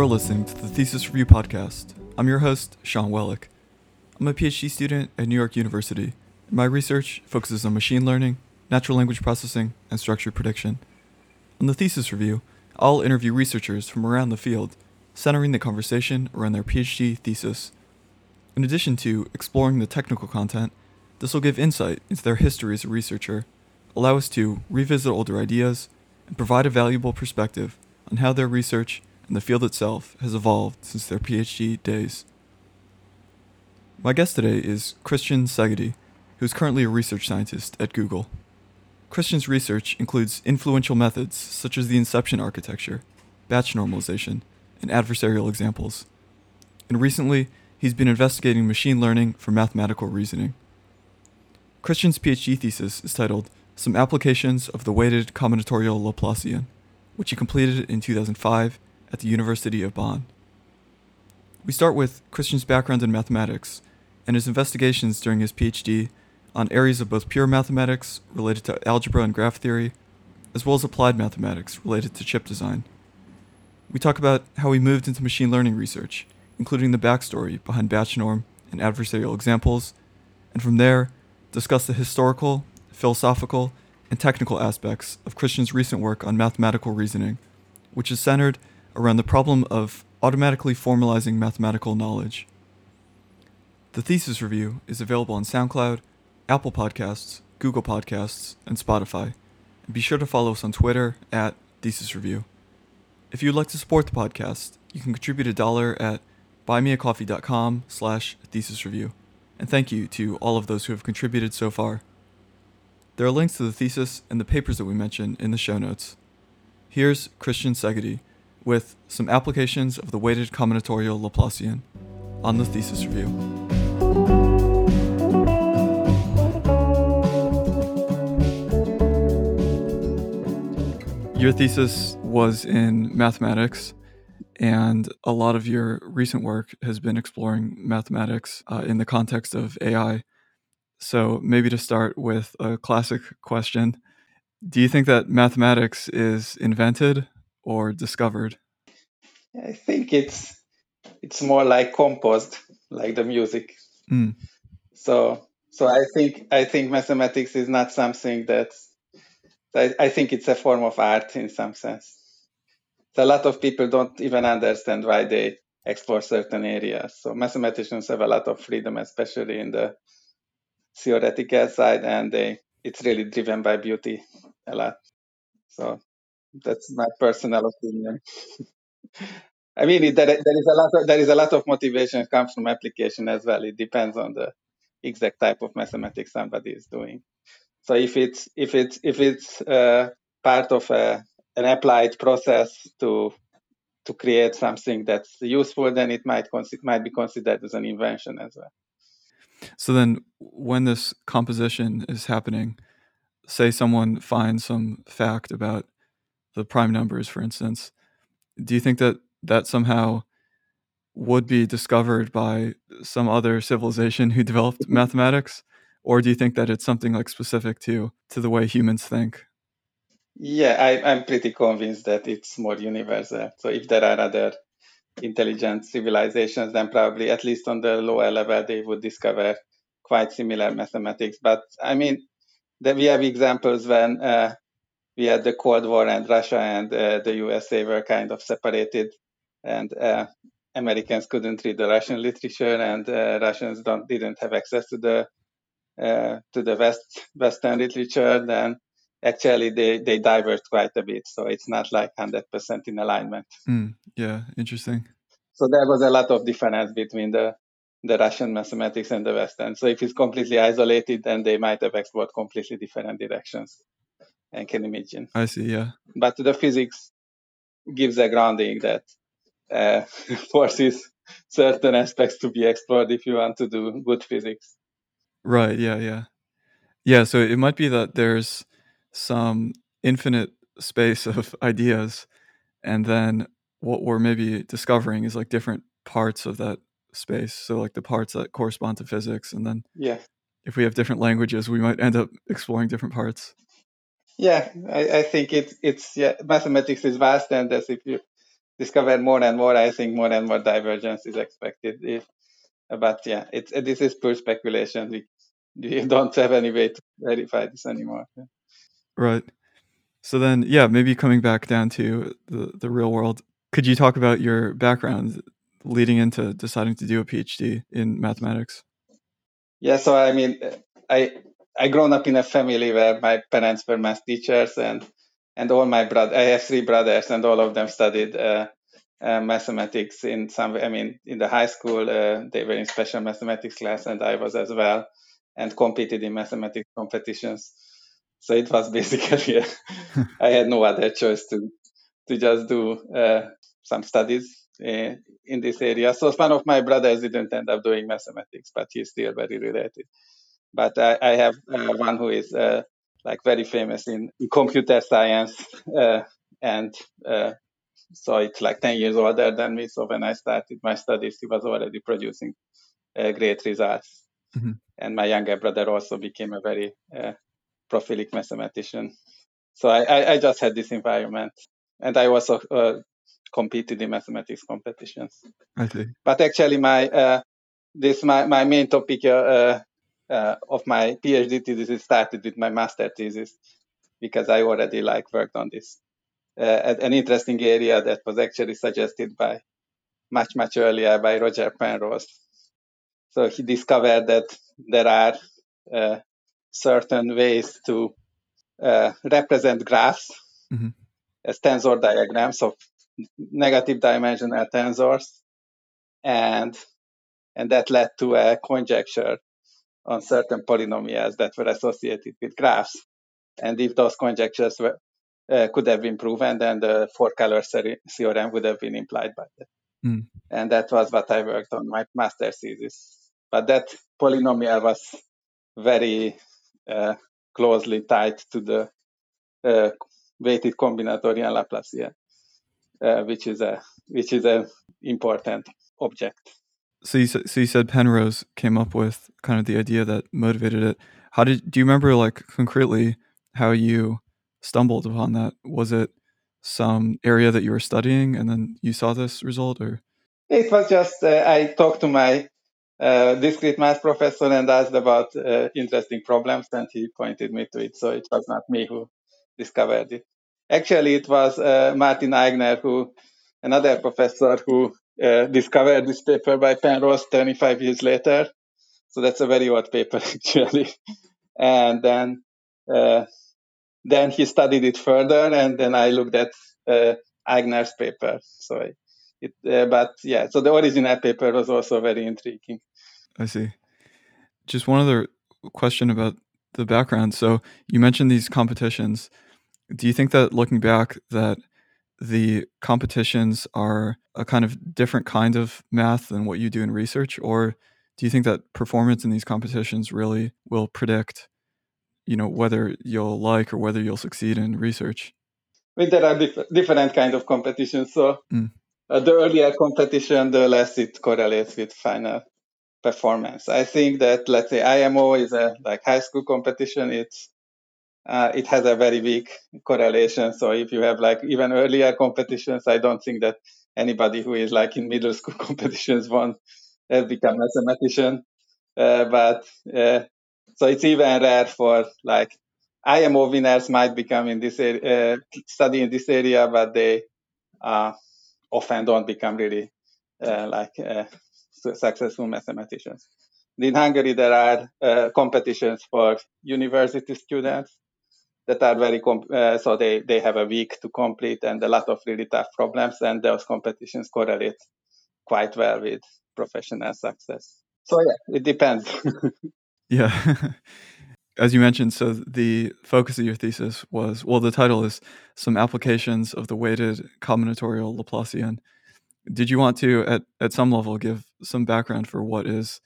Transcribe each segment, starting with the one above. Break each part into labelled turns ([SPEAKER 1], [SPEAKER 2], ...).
[SPEAKER 1] You're listening to the Thesis Review Podcast. I'm your host, Sean Welleck. I'm a PhD student at New York University. and My research focuses on machine learning, natural language processing, and structured prediction. On the Thesis Review, I'll interview researchers from around the field, centering the conversation around their PhD thesis. In addition to exploring the technical content, this will give insight into their history as a researcher, allow us to revisit older ideas, and provide a valuable perspective on how their research and the field itself has evolved since their PhD days. My guest today is Christian Szegedy, who is currently a research scientist at Google. Christian's research includes influential methods such as the inception architecture, batch normalization, and adversarial examples. And recently, he's been investigating machine learning for mathematical reasoning. Christian's PhD thesis is titled Some Applications of the Weighted Combinatorial Laplacian, which he completed in 2005 at the University of Bonn. We start with Christian's background in mathematics and his investigations during his PhD on areas of both pure mathematics related to algebra and graph theory, as well as applied mathematics related to chip design. We talk about how he moved into machine learning research, including the backstory behind batch norm and adversarial examples, and from there, discuss the historical, philosophical, and technical aspects of Christian's recent work on mathematical reasoning, which is centered around the problem of automatically formalizing mathematical knowledge. The thesis review is available on SoundCloud, Apple Podcasts, Google Podcasts, and Spotify. And be sure to follow us on Twitter at Thesis Review. If you'd like to support the podcast, you can contribute a dollar at buymeacoffee.com slash thesis review. And thank you to all of those who have contributed so far. There are links to the thesis and the papers that we mention in the show notes. Here's Christian Szegedy with some applications of the weighted combinatorial Laplacian on the thesis review. Your thesis was in mathematics, and a lot of your recent work has been exploring mathematics uh, in the context of AI. So, maybe to start with a classic question Do you think that mathematics is invented or discovered?
[SPEAKER 2] I think it's it's more like composed, like the music.
[SPEAKER 1] Mm.
[SPEAKER 2] So so I think I think mathematics is not something that's I, I think it's a form of art in some sense. So a lot of people don't even understand why they explore certain areas. So mathematicians have a lot of freedom, especially in the theoretical side, and they it's really driven by beauty a lot. So that's my personal opinion. I mean, there, there is a lot. Of, there is a lot of motivation comes from application as well. It depends on the exact type of mathematics somebody is doing. So if it's if it's if it's uh, part of a, an applied process to to create something that's useful, then it might might be considered as an invention as well.
[SPEAKER 1] So then, when this composition is happening, say someone finds some fact about the prime numbers, for instance, do you think that that somehow would be discovered by some other civilization who developed mathematics? Or do you think that it's something like specific to to the way humans think?
[SPEAKER 2] Yeah I, i'm pretty convinced that it's more universal. So if there are other intelligent civilizations then probably at least on the lower level they would discover quite similar mathematics. But i mean that we have examples when uh, we had the cold war and russia and uh, the usa were kind of separated and uh, Americans couldn't read the Russian literature, and uh, Russians don't didn't have access to the uh, to the West Western literature. Then actually they they diverge quite a bit, so it's not like hundred percent in alignment.
[SPEAKER 1] Mm, yeah, interesting.
[SPEAKER 2] So there was a lot of difference between the the Russian mathematics and the Western. So if it's completely isolated, then they might have explored completely different directions and can imagine.
[SPEAKER 1] I see, yeah.
[SPEAKER 2] But the physics gives a grounding that uh, forces certain aspects to be explored if you want to do good physics.
[SPEAKER 1] Right. Yeah. Yeah. Yeah. So it might be that there's some infinite space of ideas, and then what we're maybe discovering is like different parts of that space. So like the parts that correspond to physics, and then
[SPEAKER 2] yeah,
[SPEAKER 1] if we have different languages, we might end up exploring different parts.
[SPEAKER 2] Yeah, I, I think it's it's yeah, mathematics is vast, and as if you discover more and more, I think more and more divergence is expected. If, but yeah, it's this is pure speculation. We, we don't have any way to verify this anymore.
[SPEAKER 1] Right. So then, yeah, maybe coming back down to the, the real world, could you talk about your background leading into deciding to do a PhD in mathematics?
[SPEAKER 2] Yeah, so I mean, I I grown up in a family where my parents were math teachers, and and all my brother I have three brothers, and all of them studied uh, uh, mathematics in some. I mean, in the high school, uh, they were in special mathematics class, and I was as well, and competed in mathematics competitions. So it was basically I had no other choice to to just do uh, some studies uh, in this area. So one of my brothers didn't end up doing mathematics, but he's still very related. But I, I have uh, one who is uh, like very famous in, in computer science, uh, and uh, so it's like 10 years older than me. So when I started my studies, he was already producing great results. Mm-hmm. And my younger brother also became a very prolific mathematician. So I, I, I, just had this environment, and I also uh, competed in mathematics competitions.
[SPEAKER 1] I see.
[SPEAKER 2] But actually, my uh, this my, my main topic uh, of my PhD thesis started with my master thesis because I already like worked on this uh, an interesting area that was actually suggested by much much earlier by Roger Penrose. So he discovered that there are uh, certain ways to uh, represent graphs mm-hmm. as tensor diagrams of negative dimensional tensors, and and that led to a conjecture on certain polynomials that were associated with graphs. And if those conjectures were, uh, could have been proven, then the four-color theorem would have been implied by that. Mm. And that was what I worked on my master's thesis. But that polynomial was very uh, closely tied to the uh, weighted combinatorial Laplacian, uh, which is a which is an important object.
[SPEAKER 1] So you so you said Penrose came up with kind of the idea that motivated it. How did do you remember like concretely how you stumbled upon that? Was it some area that you were studying and then you saw this result or
[SPEAKER 2] it was just uh, i talked to my uh, discrete math professor and asked about uh, interesting problems, and he pointed me to it. So it was not me who discovered it. Actually, it was uh, Martin Aigner, who another professor who uh, discovered this paper by Penrose 25 years later. So that's a very old paper, actually. and then uh, then he studied it further, and then I looked at uh, Aigner's paper. So it, uh, but yeah, so the original paper was also very intriguing.
[SPEAKER 1] I see. Just one other question about the background. So you mentioned these competitions. Do you think that looking back that the competitions are a kind of different kind of math than what you do in research or do you think that performance in these competitions really will predict you know whether you'll like or whether you'll succeed in research
[SPEAKER 2] I mean, there are diff- different kind of competitions so mm. uh, the earlier competition the less it correlates with final performance. I think that let's say IMO is a like high school competition. It's uh, it has a very weak correlation. So if you have like even earlier competitions, I don't think that anybody who is like in middle school competitions won't have become mathematician. Uh, but uh, so it's even rare for like IMO winners might become in this area, uh, study in this area, but they uh, often don't become really uh, like successful mathematicians. In Hungary, there are uh, competitions for university students that are very comp- uh, so they, they have a week to complete and a lot of really tough problems, and those competitions correlate quite well with professional success. So yeah, it depends.
[SPEAKER 1] yeah. As you mentioned, so the focus of your thesis was well, the title is Some Applications of the Weighted Combinatorial Laplacian did you want to at, at some level give some background for what is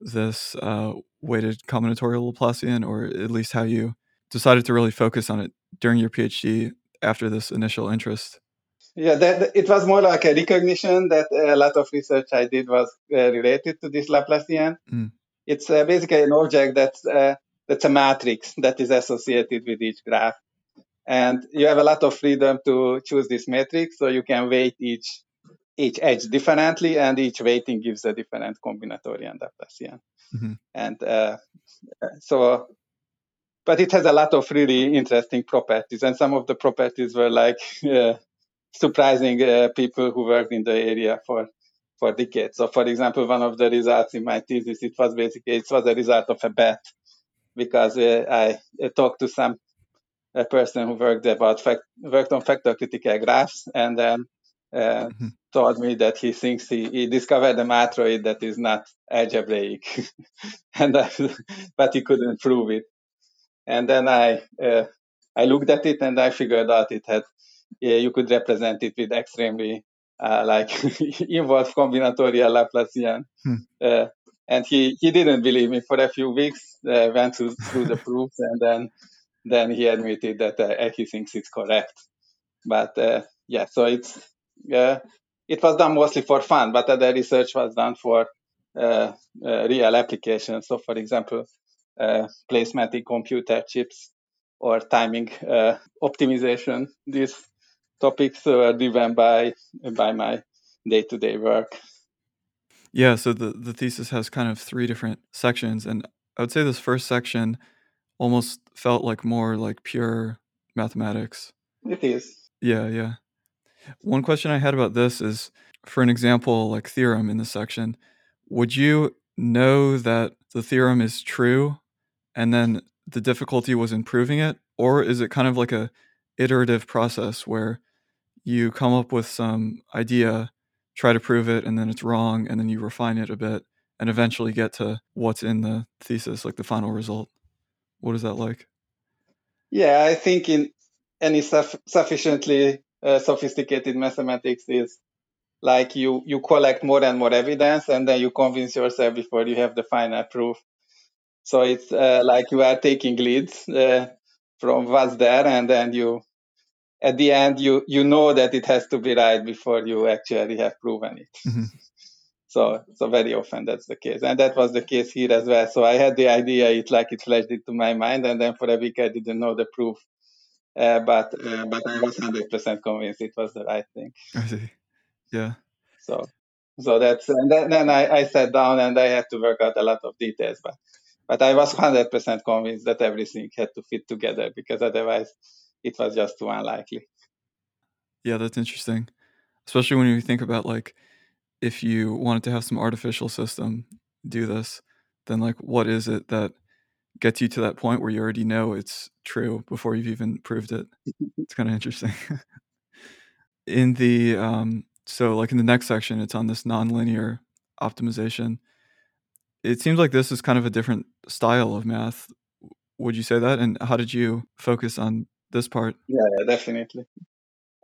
[SPEAKER 1] this uh, weighted combinatorial laplacian or at least how you decided to really focus on it during your phd after this initial interest
[SPEAKER 2] yeah that, it was more like a recognition that a lot of research i did was uh, related to this laplacian mm. it's uh, basically an object that's uh, that's a matrix that is associated with each graph and you have a lot of freedom to choose this matrix. So you can weight each each edge differently, and each weighting gives a different combinatorial Laplacian. Mm-hmm. And uh, so, but it has a lot of really interesting properties, and some of the properties were like uh, surprising uh, people who worked in the area for for decades. So, for example, one of the results in my thesis, it was basically it was a result of a bet because uh, I, talked to some a person who worked about fact, worked on factor critical graphs, and then uh, mm-hmm. told me that he thinks he, he discovered a matroid that is not algebraic, and but he couldn't prove it. And then I uh, I looked at it and I figured out it had yeah, you could represent it with extremely uh, like involved combinatorial Laplacian. Hmm. Uh, and he, he didn't believe me for a few weeks, uh, went through, through the proofs, and then then he admitted that uh, he thinks it's correct. But uh, yeah, so it's uh, it was done mostly for fun, but the research was done for real applications. So, for example, Uh, placement in computer chips or timing uh, optimization. These topics were driven by by my day-to-day work.
[SPEAKER 1] Yeah, so the, the thesis has kind of three different sections, and I would say this first section almost felt like more like pure mathematics.
[SPEAKER 2] It is.
[SPEAKER 1] Yeah, yeah. One question I had about this is for an example, like theorem in this section, would you know that the theorem is true and then the difficulty was improving it? Or is it kind of like a iterative process where you come up with some idea, try to prove it, and then it's wrong, and then you refine it a bit and eventually get to what's in the thesis, like the final result? What is that like?
[SPEAKER 2] Yeah, I think in any suf- sufficiently uh, sophisticated mathematics is like you you collect more and more evidence and then you convince yourself before you have the final proof. So it's uh, like you are taking leads uh, from what's there and then you at the end you you know that it has to be right before you actually have proven it. Mm-hmm. So, so very often that's the case, and that was the case here as well. So I had the idea, it like it flashed into my mind, and then for a week I didn't know the proof, uh, but uh, but I was hundred percent convinced it was the right thing.
[SPEAKER 1] I see. Yeah.
[SPEAKER 2] So, so that's and then, then I, I sat down and I had to work out a lot of details, but but I was hundred percent convinced that everything had to fit together because otherwise it was just too unlikely.
[SPEAKER 1] Yeah, that's interesting, especially when you think about like if you wanted to have some artificial system do this, then like what is it that gets you to that point where you already know it's true before you've even proved it? it's kind of interesting. in the um, so like in the next section, it's on this nonlinear optimization. It seems like this is kind of a different style of math. Would you say that? And how did you focus on this part?
[SPEAKER 2] Yeah, yeah definitely.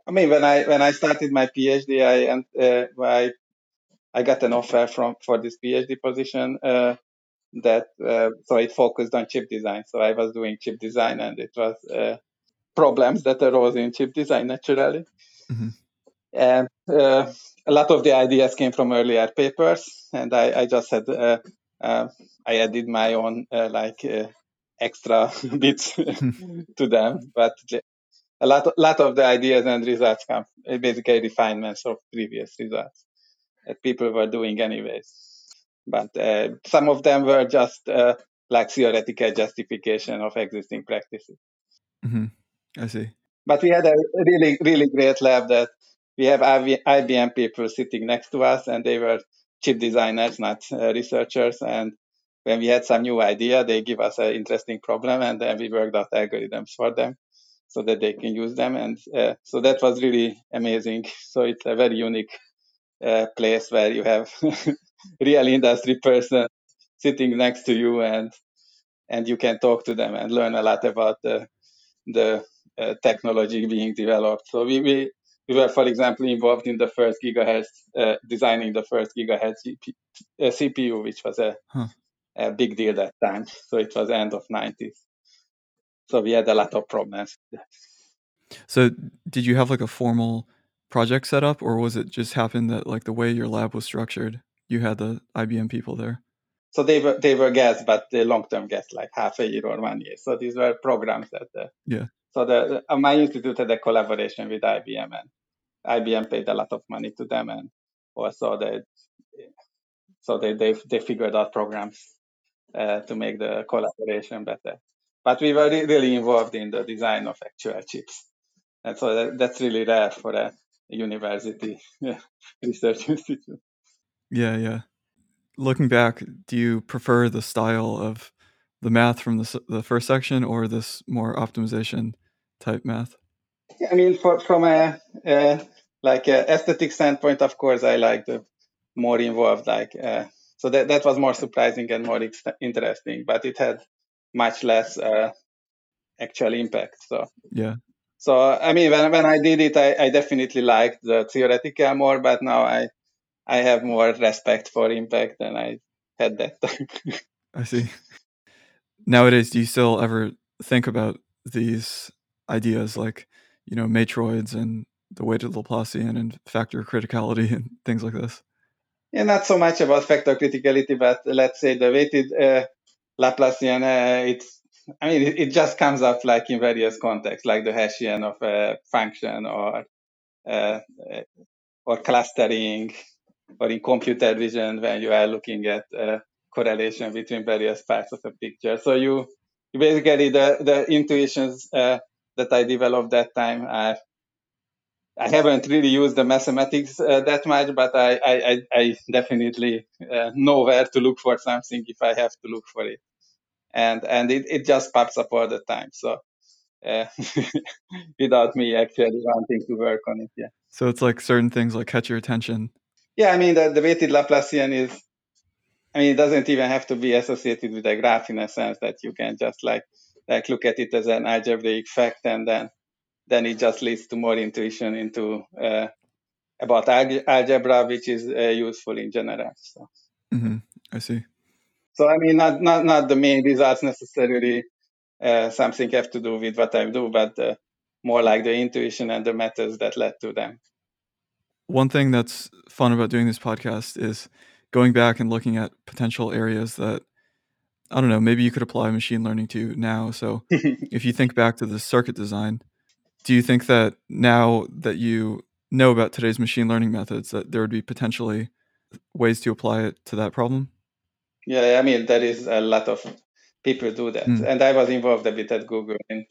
[SPEAKER 2] I mean, when I when I started my PhD, I and uh, I I got an offer from for this PhD position uh, that uh, so it focused on chip design. So I was doing chip design, and it was uh, problems that arose in chip design naturally. Mm-hmm. And uh, a lot of the ideas came from earlier papers, and I, I just had I added my own like extra bits to them, but a lot, lot of the ideas and results come basically refinements of previous results that people were doing anyways. But uh, some of them were just uh, like theoretical justification of existing practices.
[SPEAKER 1] Mm-hmm. I see.
[SPEAKER 2] But we had a really, really great lab that we have IBM people sitting next to us, and they were chip designers, not uh, researchers. And when we had some new idea, they give us an interesting problem, and then we worked out algorithms for them so that they can use them. And uh, so that was really amazing. So it's a very unique uh, place where you have real industry person sitting next to you and and you can talk to them and learn a lot about the the uh, technology being developed. So we, we we were, for example, involved in the first gigahertz uh, designing the first gigahertz GP, uh, CPU, which was a, huh. a big deal that time. So it was end of 90s. So we had a lot of problems.
[SPEAKER 1] So did you have like a formal project set up, or was it just happened that like the way your lab was structured, you had the IBM people there?
[SPEAKER 2] So they were they were guests, but the long term guests, like half a year or one year. So these were programs that the
[SPEAKER 1] yeah
[SPEAKER 2] so the, uh, my institute had a collaboration with IBM, and IBM paid a lot of money to them, and also they so they they, they figured out programs uh, to make the collaboration better. But we were really involved in the design of actual chips, and so that, that's really rare for a university research institute.
[SPEAKER 1] Yeah, yeah. Looking back, do you prefer the style of the math from the the first section or this more optimization type math?
[SPEAKER 2] I mean, for, from a, a like a aesthetic standpoint, of course, I like the more involved. Like, uh, so that that was more surprising and more ex- interesting, but it had much less uh, actual impact. So
[SPEAKER 1] yeah.
[SPEAKER 2] So I mean, when when I did it, I, I definitely liked the theoretical more, but now I I have more respect for impact than I had that time.
[SPEAKER 1] I see. Nowadays, do you still ever think about these ideas like, you know, matroids and the weighted Laplacian and factor criticality and things like this?
[SPEAKER 2] Yeah, not so much about factor criticality, but let's say the weighted uh, Laplacian, uh, it's, I mean, it, it, just comes up like in various contexts, like the Hessian of a function or, uh, or clustering or in computer vision when you are looking at uh, correlation between various parts of a picture. So you, you basically the the intuitions uh, that I developed that time are I haven't really used the mathematics uh, that much, but I, I, I definitely uh, know where to look for something if I have to look for it. And, and it, it just pops up all the time. So, uh, without me actually wanting to work on it. Yeah.
[SPEAKER 1] So it's like certain things like catch your attention.
[SPEAKER 2] Yeah. I mean, the, the weighted Laplacian is, I mean, it doesn't even have to be associated with a graph in a sense that you can just like, like look at it as an algebraic fact and then then it just leads to more intuition into uh, about algebra, which is uh, useful in general. So.
[SPEAKER 1] Mm-hmm. I see.
[SPEAKER 2] So I mean, not not not the main results necessarily uh, something have to do with what I do, but uh, more like the intuition and the methods that led to them.
[SPEAKER 1] One thing that's fun about doing this podcast is going back and looking at potential areas that I don't know, maybe you could apply machine learning to now. So if you think back to the circuit design, do you think that now that you know about today's machine learning methods that there would be potentially ways to apply it to that problem
[SPEAKER 2] yeah i mean there is a lot of people do that mm. and i was involved a bit at google in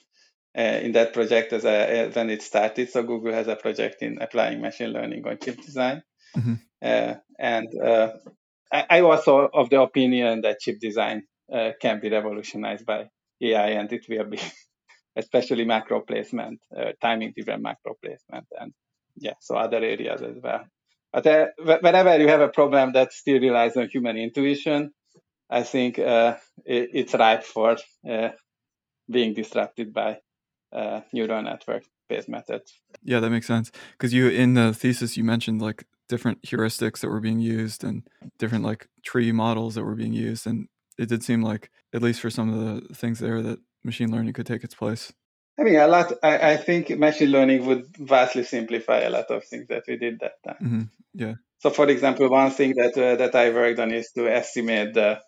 [SPEAKER 2] uh, in that project as a, uh, when it started so google has a project in applying machine learning on chip design mm-hmm. uh, and uh, I, I also of the opinion that chip design can be revolutionized by ai and it will be especially macro placement, uh, timing driven macro placement, and yeah, so other areas as well. But uh, whenever you have a problem that still relies on human intuition, I think uh, it, it's ripe for uh, being disrupted by uh, neural network based methods.
[SPEAKER 1] Yeah, that makes sense. Because you in the thesis you mentioned like different heuristics that were being used and different like tree models that were being used, and it did seem like at least for some of the things there that machine learning could take its place?
[SPEAKER 2] I mean, a lot. I, I think machine learning would vastly simplify a lot of things that we did that time.
[SPEAKER 1] Mm-hmm. Yeah.
[SPEAKER 2] So, for example, one thing that uh, that I worked on is to estimate the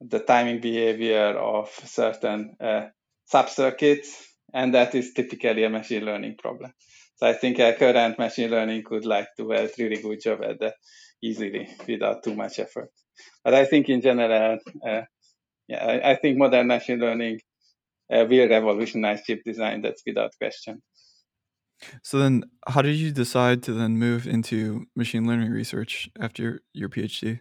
[SPEAKER 2] the timing behavior of certain uh, subcircuits, and that is typically a machine learning problem. So, I think a current machine learning could like do a really good job at that easily without too much effort. But I think in general, uh, yeah, I, I think modern machine learning uh, will revolutionize chip design. That's without question.
[SPEAKER 1] So then, how did you decide to then move into machine learning research after your PhD?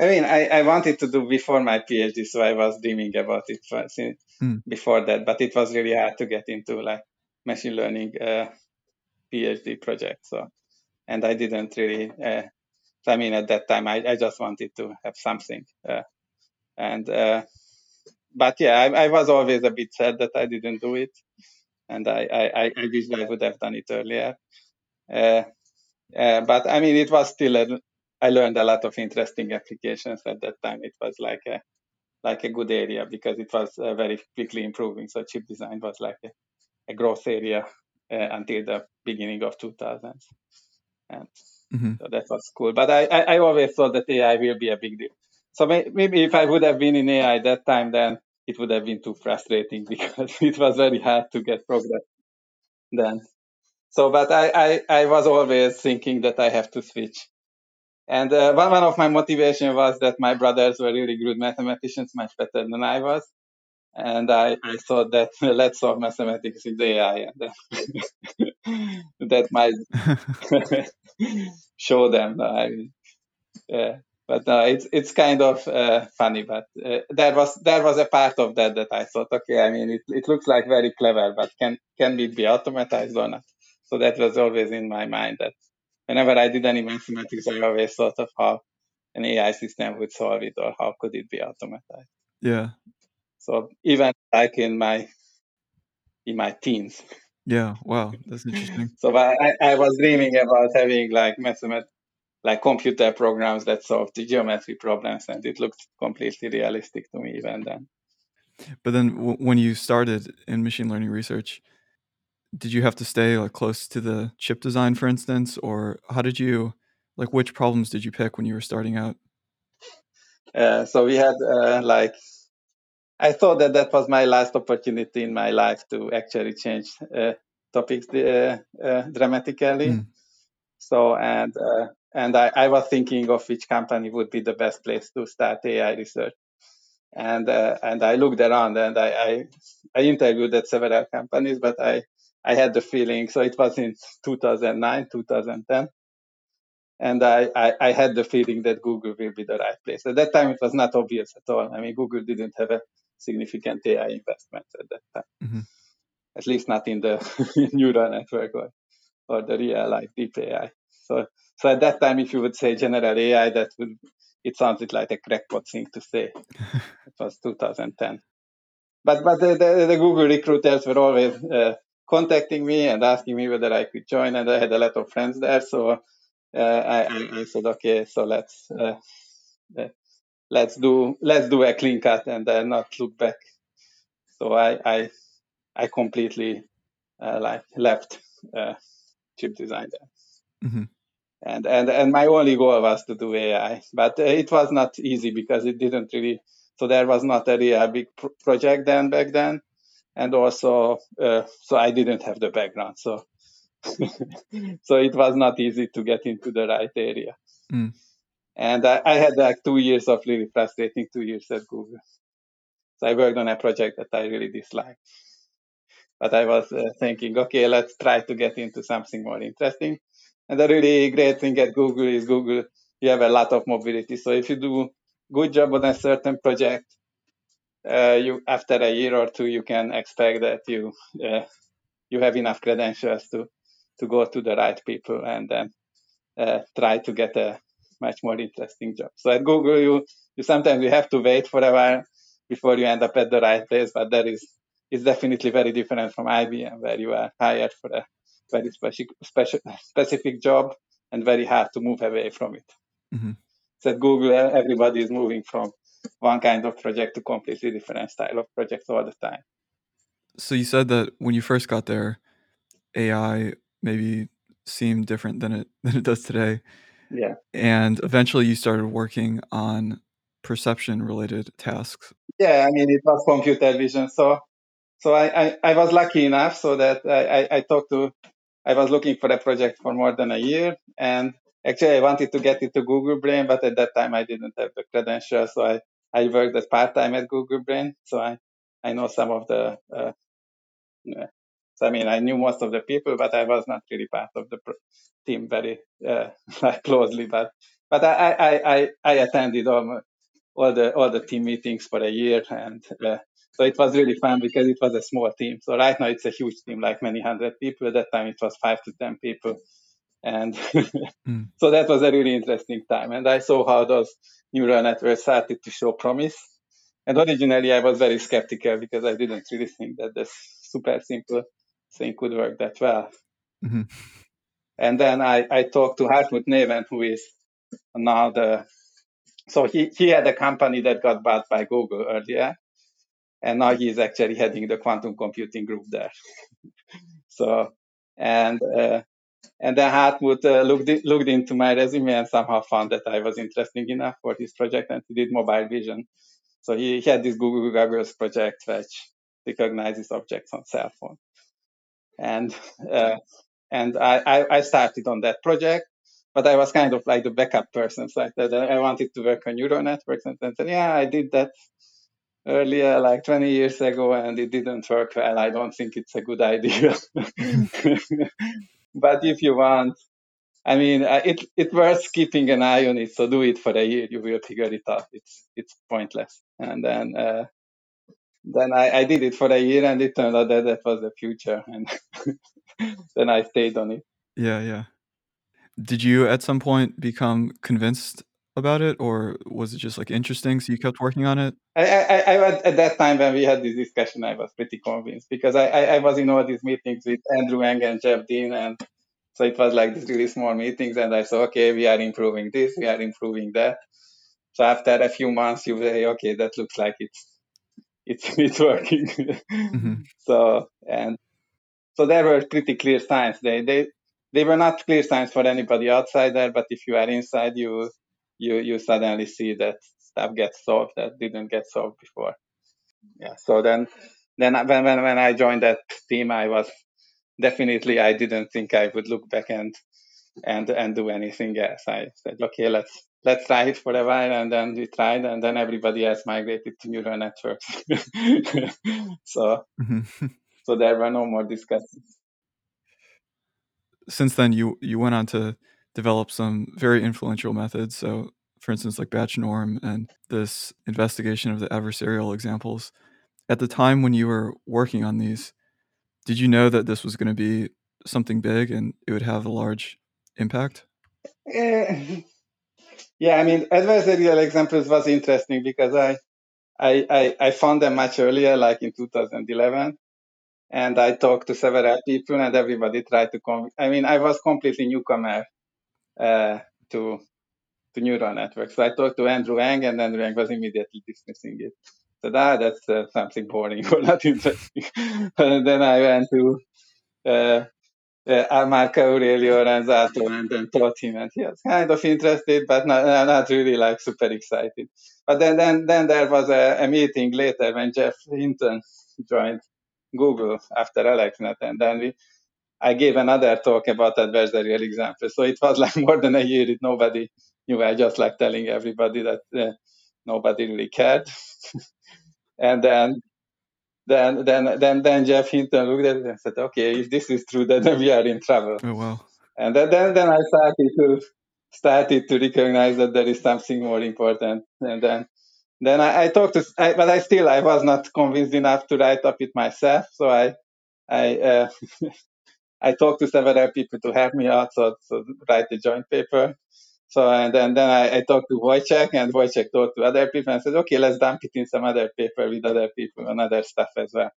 [SPEAKER 2] I mean, I, I wanted to do before my PhD, so I was dreaming about it since hmm. before that. But it was really hard to get into like machine learning uh, PhD project. So, and I didn't really. Uh, I mean, at that time, I, I just wanted to have something, uh, and uh, but yeah, I, I, was always a bit sad that I didn't do it, and I I, I wish I would have done it earlier. Uh, but I mean, it was still a, I learned a lot of interesting applications at that time. It was like a like a good area because it was uh, very quickly improving. So chip design was like a, a growth area uh, until the beginning of 2000s, and mm-hmm. so that was cool. But I, I, I always thought that AI will be a big deal. So maybe if I would have been in AI that time, then it would have been too frustrating because it was very hard to get progress then. So, but I, I, I was always thinking that I have to switch. And uh, one, one of my motivation was that my brothers were really good mathematicians, much better than I was. And I, I thought that let's solve mathematics with AI, and that, that might show them. I, yeah, but uh, it's it's kind of uh, funny. But uh, there was there was a part of that that I thought, okay, I mean, it, it looks like very clever, but can can it be automatized or not? So that was always in my mind that whenever I did any mathematics, I always thought of how an AI system would solve it or how could it be automatized.
[SPEAKER 1] Yeah.
[SPEAKER 2] So even like in my in my teens.
[SPEAKER 1] Yeah. Wow, that's interesting.
[SPEAKER 2] so I, I was dreaming about having like mathematics like computer programs that solve the geometry problems, and it looked completely realistic to me even then.
[SPEAKER 1] But then, w- when you started in machine learning research, did you have to stay like close to the chip design, for instance, or how did you like which problems did you pick when you were starting out?
[SPEAKER 2] Uh, so we had uh, like I thought that that was my last opportunity in my life to actually change uh, topics uh, uh, dramatically. Mm. So and uh, and I, I, was thinking of which company would be the best place to start AI research. And uh, and I looked around and I, I, I interviewed at several companies, but I I had the feeling. So it was in 2009, 2010, and I, I, I had the feeling that Google will be the right place. At that time, it was not obvious at all. I mean, Google didn't have a significant AI investments at that time, mm-hmm. at least not in the neural network or, or the real like deep AI. So so at that time, if you would say general AI, that would it sounded like a crackpot thing to say. it was 2010. But but the, the, the Google recruiters were always uh, contacting me and asking me whether I could join, and I had a lot of friends there. So uh, I, I, said, okay, so let's uh, uh, let's do let's do a clean cut and then not look back. So I I, I completely uh, like left uh, chip design there. Mm-hmm and and and my only goal was to do AI, but uh, it was not easy because it didn't really. So there was not really a big pr- project then back then, and also uh, so I didn't have the background, so so it was not easy to get into the right area. Mm. And I, I, had like two years of really frustrating two years at Google. So I worked on a project that I really disliked. But I was uh, thinking, okay, let's try to get into something more interesting. And the really great thing at Google is Google, you have a lot of mobility. So if you do good job on a certain project, uh, you after a year or two, you can expect that you uh, you have enough credentials to to go to the right people and then uh, try to get a much more interesting job. So at Google, you you sometimes you have to wait for a while before you end up at the right place, but that is is definitely very different from IBM, where you are hired for a very specific, specific job and very hard to move away from it. Mm-hmm. So at Google, everybody is moving from one kind of project to completely different style of projects all the time.
[SPEAKER 1] So you said that when you first got there, AI maybe seemed different than it than it does today.
[SPEAKER 2] Yeah.
[SPEAKER 1] And eventually you started working on perception related tasks.
[SPEAKER 2] Yeah, I mean it was computer vision. So so I, I, I was lucky enough so that I, I, I talked to I was looking for a project for more than a year, and actually I wanted to get into Google Brain, but at that time I didn't have the credentials, so I, I worked as part time at Google Brain. So I, I know some of the, uh, so I mean I knew most of the people, but I was not really part of the team very uh, closely. But but I I, I, I attended all, all the all the team meetings for a year, and uh, so it was really fun because it was a small team. So right now it's a huge team, like many hundred people. At that time it was five to ten people, and mm. so that was a really interesting time. And I saw how those neural networks started to show promise. And originally I was very skeptical because I didn't really think that this super simple thing could work that well. Mm-hmm. And then I, I talked to Hartmut Neven, who is now the so he, he had a company that got bought by Google earlier and now he is actually heading the quantum computing group there. so, and uh, and then Hartmut uh, looked looked into my resume and somehow found that I was interesting enough for his project, and he did mobile vision. So he, he had this Google Goggles project which recognizes objects on cell phone. And uh, and I, I, started on that project, but I was kind of like the backup person. So I, I wanted to work on neural networks and then yeah, I did that earlier, like 20 years ago, and it didn't work well. I don't think it's a good idea. but if you want, I mean, uh, it it worth keeping an eye on it. So do it for a year. You will figure it out. It's it's pointless. And then uh, then I, I did it for a year, and it turned out that that was the future. And then I stayed on it.
[SPEAKER 1] Yeah, yeah. Did you at some point become convinced about it, or was it just like interesting? So you kept working on it.
[SPEAKER 2] I, I, I was, at that time when we had this discussion, I was pretty convinced because I, I, I was in all these meetings with Andrew Ng and Jeff Dean, and so it was like these really small meetings, and I said, okay, we are improving this, we are improving that. So after a few months, you say, okay, that looks like it's it's it's working. mm-hmm. So and so there were pretty clear signs. They they they were not clear signs for anybody outside there, but if you are inside, you you you suddenly see that stuff gets solved that didn't get solved before. Yeah. So then then when when when I joined that team, I was definitely I didn't think I would look back and and and do anything else. I said, okay, let's let's try it for a while, and then we tried, and then everybody else migrated to neural networks. so mm-hmm. so there were no more discussions.
[SPEAKER 1] Since then, you you went on to develop some very influential methods. So, for instance, like batch norm and this investigation of the adversarial examples. At the time when you were working on these, did you know that this was going to be something big and it would have a large impact?
[SPEAKER 2] Uh, yeah, I mean, adversarial examples was interesting because I, I, I, I found them much earlier, like in 2011 and I talked to several people, and everybody tried to. Conv- I mean, I was completely newcomer uh, to to neural networks. So I talked to Andrew Ng, and Andrew Ng was immediately dismissing it. So ah, that's uh, something boring or not interesting. and then I went to uh, uh, Marc'Aurelio Ranzato and then taught him, and he was kind of interested, but not, not really like super excited. But then, then, then there was a, a meeting later when Geoff Hinton joined Google after AlexNet, and then we I gave another talk about adversarial examples. So it was like more than a year. It nobody knew. I just like telling everybody that uh, nobody really cared. and then then then then then Geoff Hinton looked at it and said, "Okay, if this is true, then we are in trouble."
[SPEAKER 1] Oh wow!
[SPEAKER 2] And then then, then I started to started to recognize that there is something more important. And then then I, I talked to, I, but I still I was not convinced enough to write up it myself. So I I uh, I talked to several people to help me out, so, so write the joint paper. So and then then I, I talked to Wojciech, and Wojciech talked to other people and said, okay, let's dump it in some other paper with other people and other stuff as well.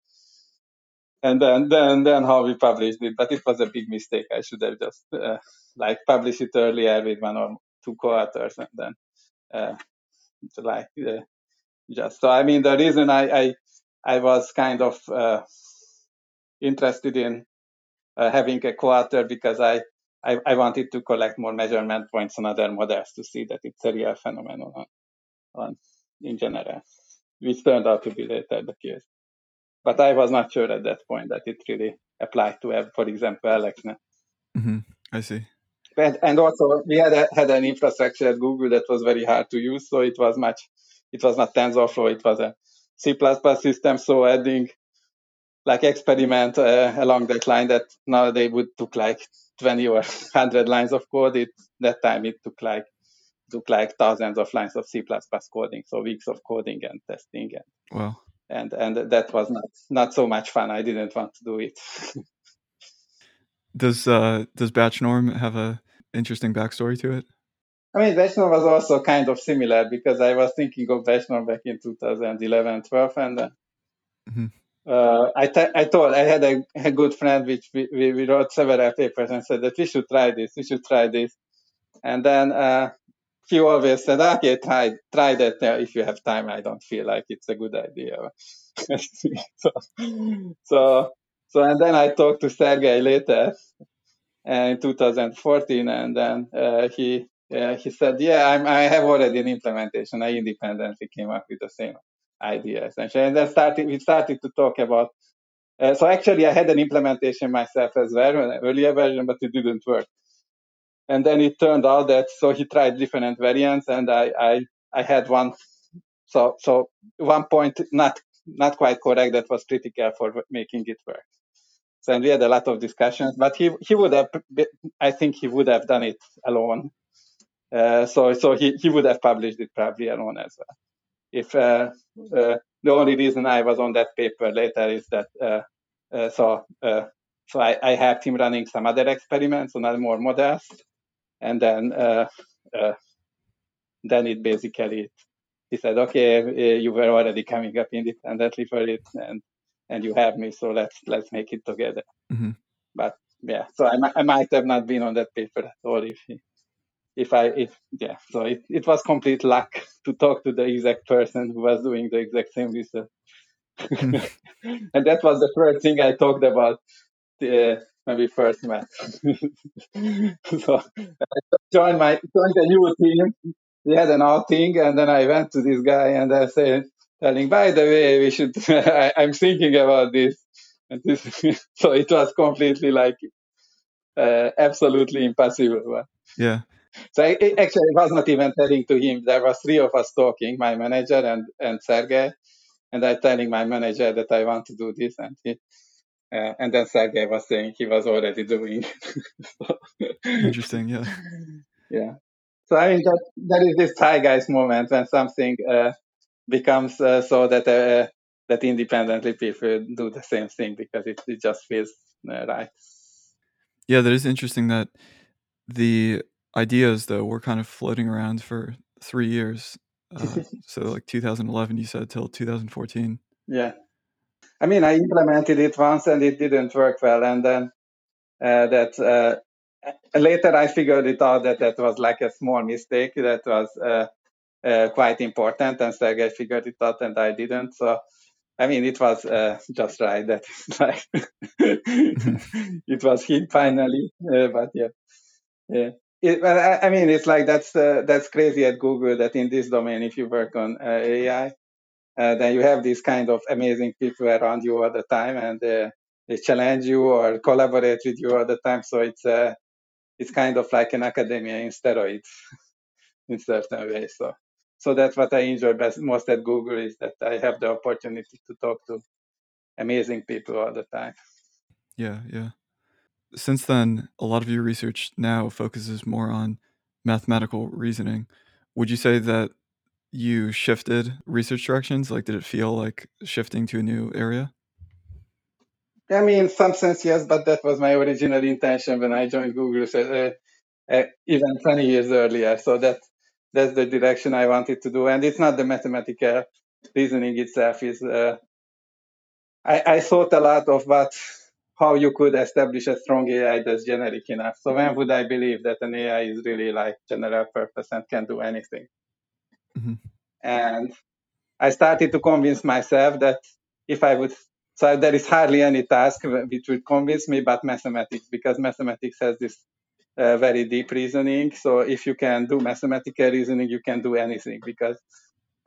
[SPEAKER 2] And then then then how we published it, but it was a big mistake. I should have just uh, like published it earlier with one or two co-authors, and then uh, like uh, just so. I mean, the reason I I, I was kind of uh, interested in uh, having a co-author because I, I, I wanted to collect more measurement points on other models to see that it's a real phenomenon on, on in general, which turned out to be later the case. But I was not sure at that point that it really applied to, for example, AlexNet.
[SPEAKER 1] Mm-hmm. I see.
[SPEAKER 2] And, and also we had a, had an infrastructure at Google that was very hard to use, so it was much. It was not TensorFlow; it was a C++ system. So adding like experiment uh, along that line that nowadays would took like 20 or 100 lines of code. It, that time it took like took like thousands of lines of C++ plus coding, so weeks of coding and testing. And,
[SPEAKER 1] wow.
[SPEAKER 2] And and that was not not so much fun. I didn't want to do it.
[SPEAKER 1] does uh, does batch norm have a interesting backstory to it?
[SPEAKER 2] I mean, norm was also kind of similar because I was thinking of norm back in 2011, 12, and uh, mm-hmm uh, I, t- I told I had a, a good friend which we, we, we, wrote several papers and said that we should try this, we should try this, and then uh, he always said, okay, try try that if you have time. I don't feel like it's a good idea. so, so so and then I talked to Sergey later uh, in 2014, and then uh, he uh, he said, yeah, I'm, I have already an implementation. I independently came up with the same idea essentially. And then started we started to talk about. Uh, so actually, I had an implementation myself as well, an earlier version, but it didn't work. And then it turned out that so he tried different variants, and I I, I had one. So so one point not not quite correct that was critical for making it work. So and we had a lot of discussions, but he he would have I think he would have done it alone. Uh, so so he, he would have published it probably alone as well. If uh, uh, the only reason I was on that paper later is that uh, uh, so uh, so I, I helped him running some other experiments on other more models, and then then it basically he said, okay, you were already coming up independently for it, and and you have me, so let's let's make it together. Mm-hmm. But yeah, so I, I might have not been on that paper at all if he, if I if yeah, so it, it was complete luck to talk to the exact person who was doing the exact same research. Hmm. and that was the first thing I talked about uh, when we first met. so I joined my joined a new team. We had an outing, and then I went to this guy and I said, telling, by the way, we should. I, am thinking about this, and this. so it was completely like uh, absolutely impossible.
[SPEAKER 1] Yeah.
[SPEAKER 2] So I, actually, I was not even telling to him. There was three of us talking, my manager and and Sergey, and I telling my manager that I want to do this, and he, uh, and then Sergey was saying he was already doing.
[SPEAKER 1] Interesting, yeah.
[SPEAKER 2] Yeah. So I mean that that is this zeitgeist moment when something uh, becomes uh, so that uh, that independently people do the same thing because it, it just feels uh, right.
[SPEAKER 1] Yeah, that is interesting that the ideas though were kind of floating around for three years. Uh, so like 2011, you said till 2014.
[SPEAKER 2] Yeah, I mean, I implemented it once and it didn't work well, and then uh, that uh, later I figured it out that that was like a small mistake that was uh, uh, quite important, and Sergey figured it out and I didn't. So I mean, it was uh, just right that like it was him finally, uh, but yeah, yeah. It, I, mean, it's like that's uh, that's crazy at Google that in this domain, if you work on uh, AI, uh, then you have these kind of amazing people around you all the time, and uh, they challenge you or collaborate with you all the time. So it's uh, it's kind of like an academia in steroids in certain ways. So so that's what I enjoy best most at Google is that I have the opportunity to talk to amazing people all the time.
[SPEAKER 1] Yeah, yeah since then, a lot of your research now focuses more on mathematical reasoning. Would you say that you shifted research directions? Like, did it feel like shifting to a new area?
[SPEAKER 2] I mean, in some sense, yes, but that was my original intention when I joined Google, uh, uh, even 20 years earlier. So that that's the direction I wanted to do, and it's not the mathematical reasoning itself. Is uh, I, I thought a lot of what how you could establish a strong AI that's generic enough. So when would I believe that an AI is really like general purpose and can do anything? Mm-hmm. And I started to convince myself that if I would, so there is hardly any task which would convince me but mathematics, because mathematics has this uh, very deep reasoning. So if you can do mathematical reasoning, you can do anything, because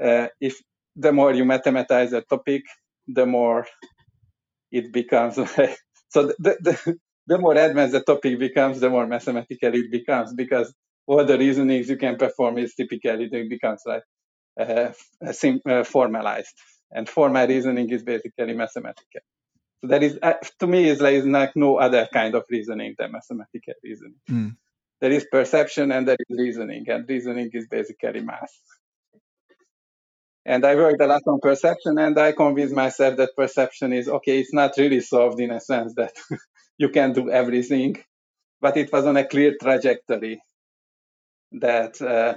[SPEAKER 2] uh, if the more you mathematize a topic, the more it becomes like so the, the, the more advanced the topic becomes, the more mathematical it becomes because all the reasonings you can perform is typically it becomes like uh, sim- uh, formalized, and formal reasoning is basically mathematical. So that is, uh, to me, is like, is like no other kind of reasoning than mathematical reasoning. Mm. There is perception and there is reasoning, and reasoning is basically math. And I worked a lot on perception, and I convinced myself that perception is okay, it's not really solved in a sense that you can do everything, but it was on a clear trajectory that uh,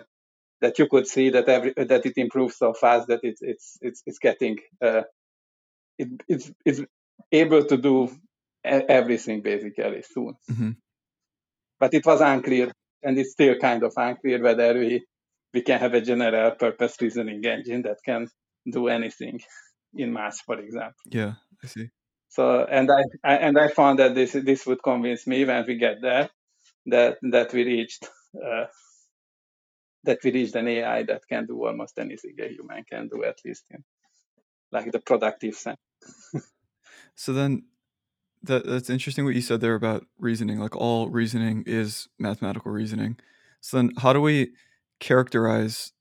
[SPEAKER 2] that you could see that every that it improves so fast that it's it's it's it's getting uh, it, it's it's able to do everything basically soon. Mm-hmm. But it was unclear, and it's still kind of unclear whether we we can have a general purpose reasoning engine that can do anything in math, for example.
[SPEAKER 1] Yeah, I see.
[SPEAKER 2] So, and I, I, and I found that this this would convince me when we get there that that we reached uh, that we reached an AI that can do almost anything a human can do, at least in like the productive sense.
[SPEAKER 1] so then that that's interesting what you said there about reasoning. Like all reasoning is mathematical reasoning. So then how do we characterize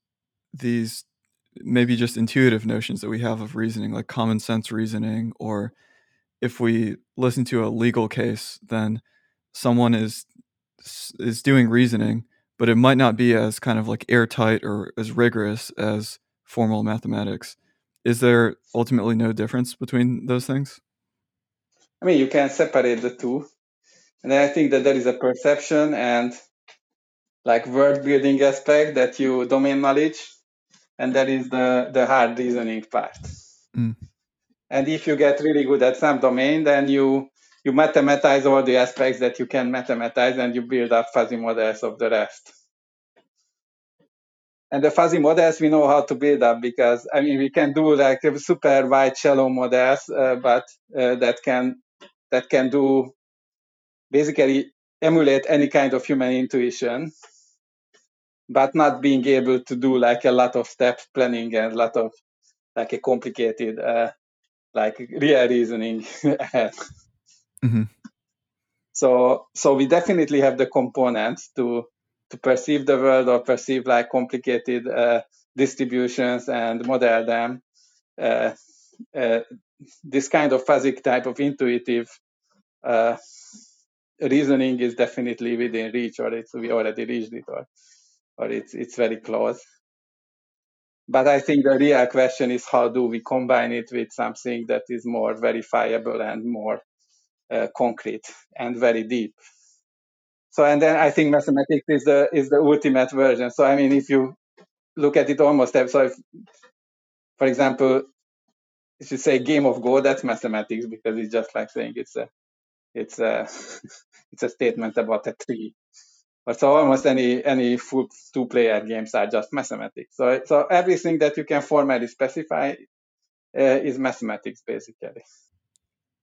[SPEAKER 1] these maybe just intuitive notions that we have of reasoning, like common sense reasoning, or if we listen to a legal case, then someone is is doing reasoning, but it might not be as kind of like airtight or as rigorous as formal mathematics. Is there ultimately no difference between those things?
[SPEAKER 2] I mean, you can separate the two. And I think that there is a perception and like word building aspect that you domain knowledge, and that is the, the hard reasoning part. Mm. And if you get really good at some domain, then you you mathematize all the aspects that you can mathematize and you build up fuzzy models of the rest. And the fuzzy models we know how to build up because I mean we can do like super wide shallow models, uh, but uh, that can that can do basically emulate any kind of human intuition, but not being able to do like a lot of step planning and a lot of like a complicated uh, like real reasoning ahead. Mm-hmm. So so we definitely have the components to to perceive the world or perceive like complicated uh, distributions and model them. Uh, uh, this kind of fuzzy type of intuitive uh, reasoning is definitely within reach, or it's we already reached it, or or it's it's very close. But I think the real question is how do we combine it with something that is more verifiable and more uh, concrete and very deep. So and then I think mathematics is the is the ultimate version. So I mean, if you look at it almost, so if, for example, if you say game of Go, that's mathematics because it's just like saying it's a it's a it's a statement about a tree. So almost any any full two player games are just mathematics. So so everything that you can formally specify uh, is mathematics basically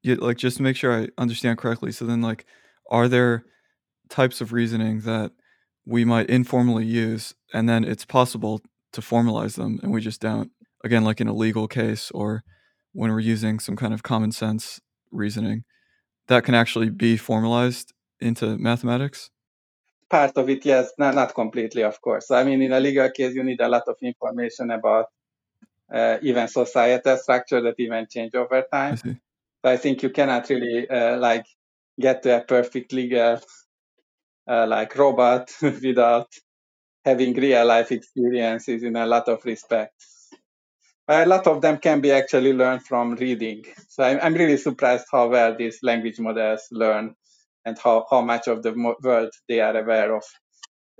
[SPEAKER 1] yeah, like just to make sure I understand correctly. So then, like, are there types of reasoning that we might informally use, and then it's possible to formalize them, and we just don't? Again, like in a legal case, or when we're using some kind of common sense reasoning, that can actually be formalized into mathematics.
[SPEAKER 2] Part of it, yes, not not completely, of course. I mean, in a legal case, you need a lot of information about uh, even societal structure that even change over time. So I think you cannot really uh, like get to a perfect legal uh, like robot without having real life experiences in a lot of respects. But a lot of them can be actually learned from reading. So I'm, I'm really surprised how well these language models learn and how, how much of the world they are aware of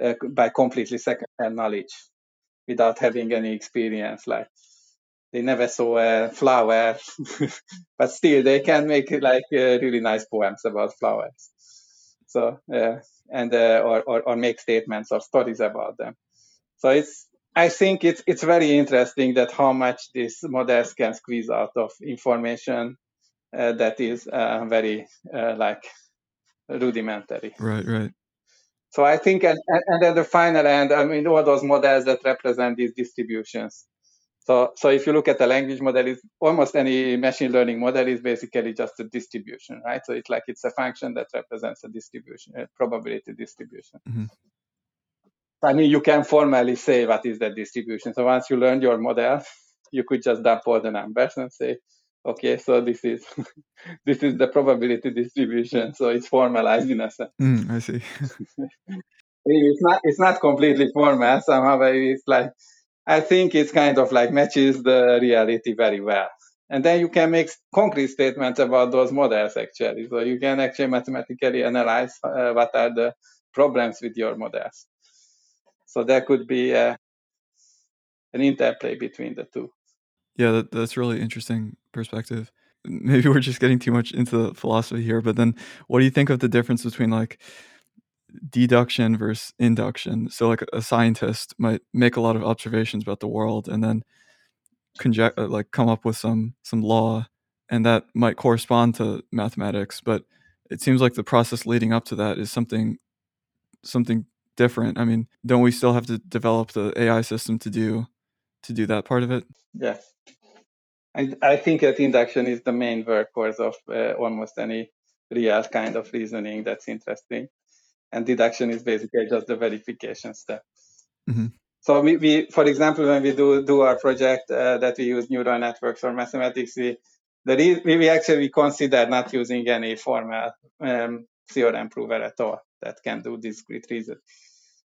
[SPEAKER 2] uh, by completely second-hand knowledge without having any experience. Like they never saw a flower, but still they can make like uh, really nice poems about flowers. So uh, and uh, or, or or make statements or stories about them. So it's I think it's it's very interesting that how much these models can squeeze out of information uh, that is uh, very like rudimentary.
[SPEAKER 1] Right, right.
[SPEAKER 2] So I think, and, and at the final end, I mean, all those models that represent these distributions. So, so if you look at the language model, is almost any machine learning model is basically just a distribution, right? So it's like it's a function that represents a distribution, a probability distribution. Mm-hmm. I mean, you can formally say what is that distribution. So once you learn your model, you could just dump all the numbers and say, okay, so this is this is the probability distribution. So it's formalized in a sense.
[SPEAKER 1] Mm, I see.
[SPEAKER 2] it's not it's not completely formal somehow, but it's like I think it's kind of like matches the reality very well. And then you can make concrete statements about those models actually. So you can actually mathematically analyze uh, what are the problems with your models. So there could be uh, an interplay between the two.
[SPEAKER 1] Yeah, that, that's really interesting perspective. Maybe we're just getting too much into the philosophy here, but then what do you think of the difference between like deduction versus induction. So, like a scientist might make a lot of observations about the world and then conject, uh, like come up with some some law, and that might correspond to mathematics. But it seems like the process leading up to that is something something different. I mean, don't we still have to develop the AI system to do to do that part of it?
[SPEAKER 2] Yes. I, I think that induction is the main workhorse of uh, almost any real kind of reasoning that's interesting. And deduction is basically just the verification step. Mm-hmm. So we, we, for example, when we do do our project uh, that we use neural networks or mathematics, we the re- we actually consider not using any formal um, theorem prover at all that can do discrete reason.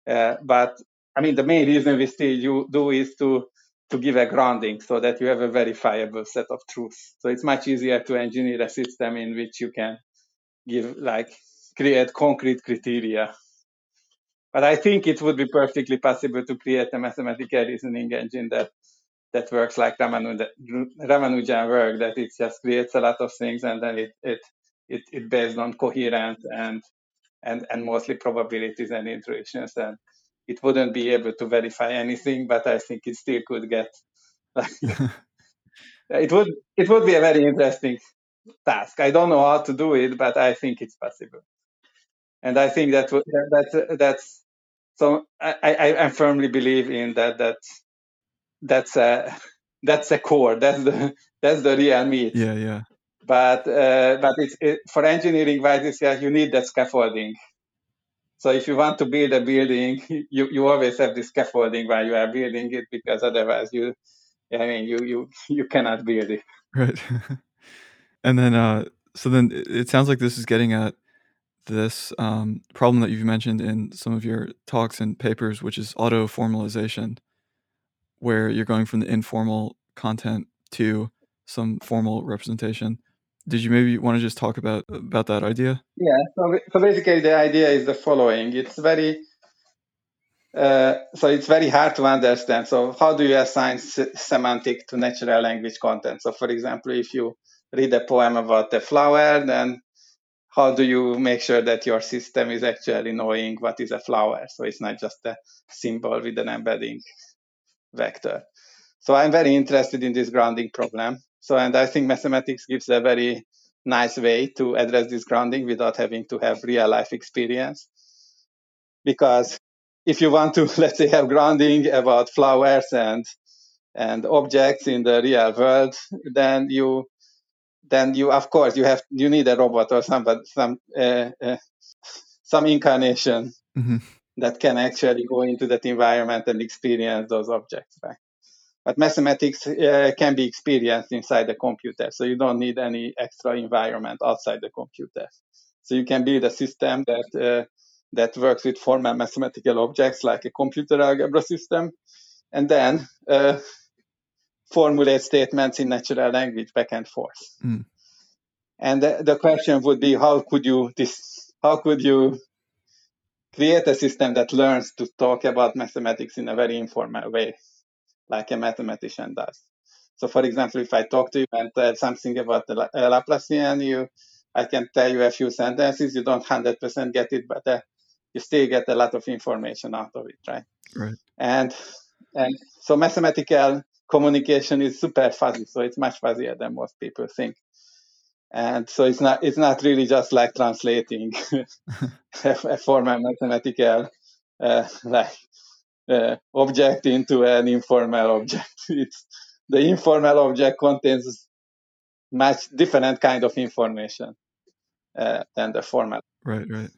[SPEAKER 2] Uh, but I mean, the main reason we still do is to to give a grounding so that you have a verifiable set of truths. So it's much easier to engineer a system in which you can give like create concrete criteria. But I think it would be perfectly possible to create a mathematical reasoning engine that that works like Ramanujan work, that it just creates a lot of things and then it it it, it based on coherence and and and mostly probabilities and intuitions and it wouldn't be able to verify anything, but I think it still could get like it would it would be a very interesting task. I don't know how to do it, but I think it's possible. And I think that that that's so I, I, I firmly believe in that that that's a that's a core. That's the that's the real meat.
[SPEAKER 1] Yeah, yeah.
[SPEAKER 2] But uh, but it's it, for engineering wise, yeah, you need that scaffolding. So if you want to build a building, you, you always have this scaffolding while you are building it because otherwise you, I mean, you you you cannot build it.
[SPEAKER 1] Right. and then, uh, so then it sounds like this is getting at this um, problem that you've mentioned in some of your talks and papers, which is auto formalization where you're going from the informal content to some formal representation. Did you maybe want to just talk about about that idea?
[SPEAKER 2] Yeah. So, so basically, the idea is the following. It's very uh, so it's very hard to understand. So how do you assign semantic to natural language content? So for example, if you read a poem about a flower, then how do you make sure that your system is actually knowing what is a flower? So it's not just a symbol with an embedding vector. So I'm very interested in this grounding problem. So, and I think mathematics gives a very nice way to address this grounding without having to have real life experience. Because if you want to, let's say, have grounding about flowers and and objects in the real world, then you then you of course you have you need a robot or some some uh, uh, some incarnation mm-hmm that can actually go into that environment and experience those objects, right? But mathematics uh, can be experienced inside the computer, so you don't need any extra environment outside the computer. So you can build a system that uh, that works with formal mathematical objects like a computer algebra system, and then uh, formulate statements in natural language back and forth. Mm. And the, the question would be, how could you this? How could you create a system that learns to talk about mathematics in a very informal way, like a mathematician does. So, for example, if I talk to you and tell something about the Laplacian, you, I can tell you a few sentences. You don't hundred percent get it, but uh, you still get a lot of information out of it, right?
[SPEAKER 1] Right.
[SPEAKER 2] And and so mathematical communication is super fuzzy. So it's much fuzzier than most people think and so it's not it's not really just like translating a, a formal mathematical uh, like uh, object into an informal object. It's the informal object contains much different kind of information uh, than the formal.
[SPEAKER 1] Right, right.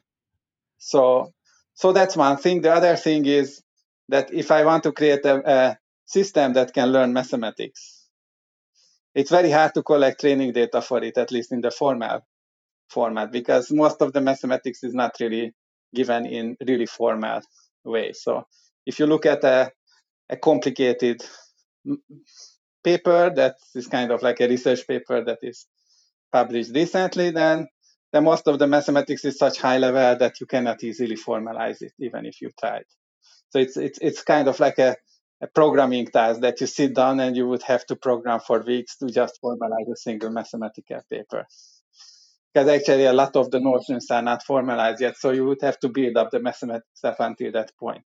[SPEAKER 2] So, so that's one thing. The other thing is that if I want to create a, a system that can learn mathematics, it's very hard to collect training data for it, at least in the formal format, because most of the mathematics is not really given in really formal way. So if you look at a, a complicated paper that is kind of like a research paper that is published recently, then then most of the mathematics is such high level that you cannot easily formalize it, even if you tried. So it's it's it's kind of like a a programming task that you sit down and you would have to program for weeks to just formalize a single mathematical paper. Because actually, a lot of the notions are not formalized yet, so you would have to build up the mathematics up until that point.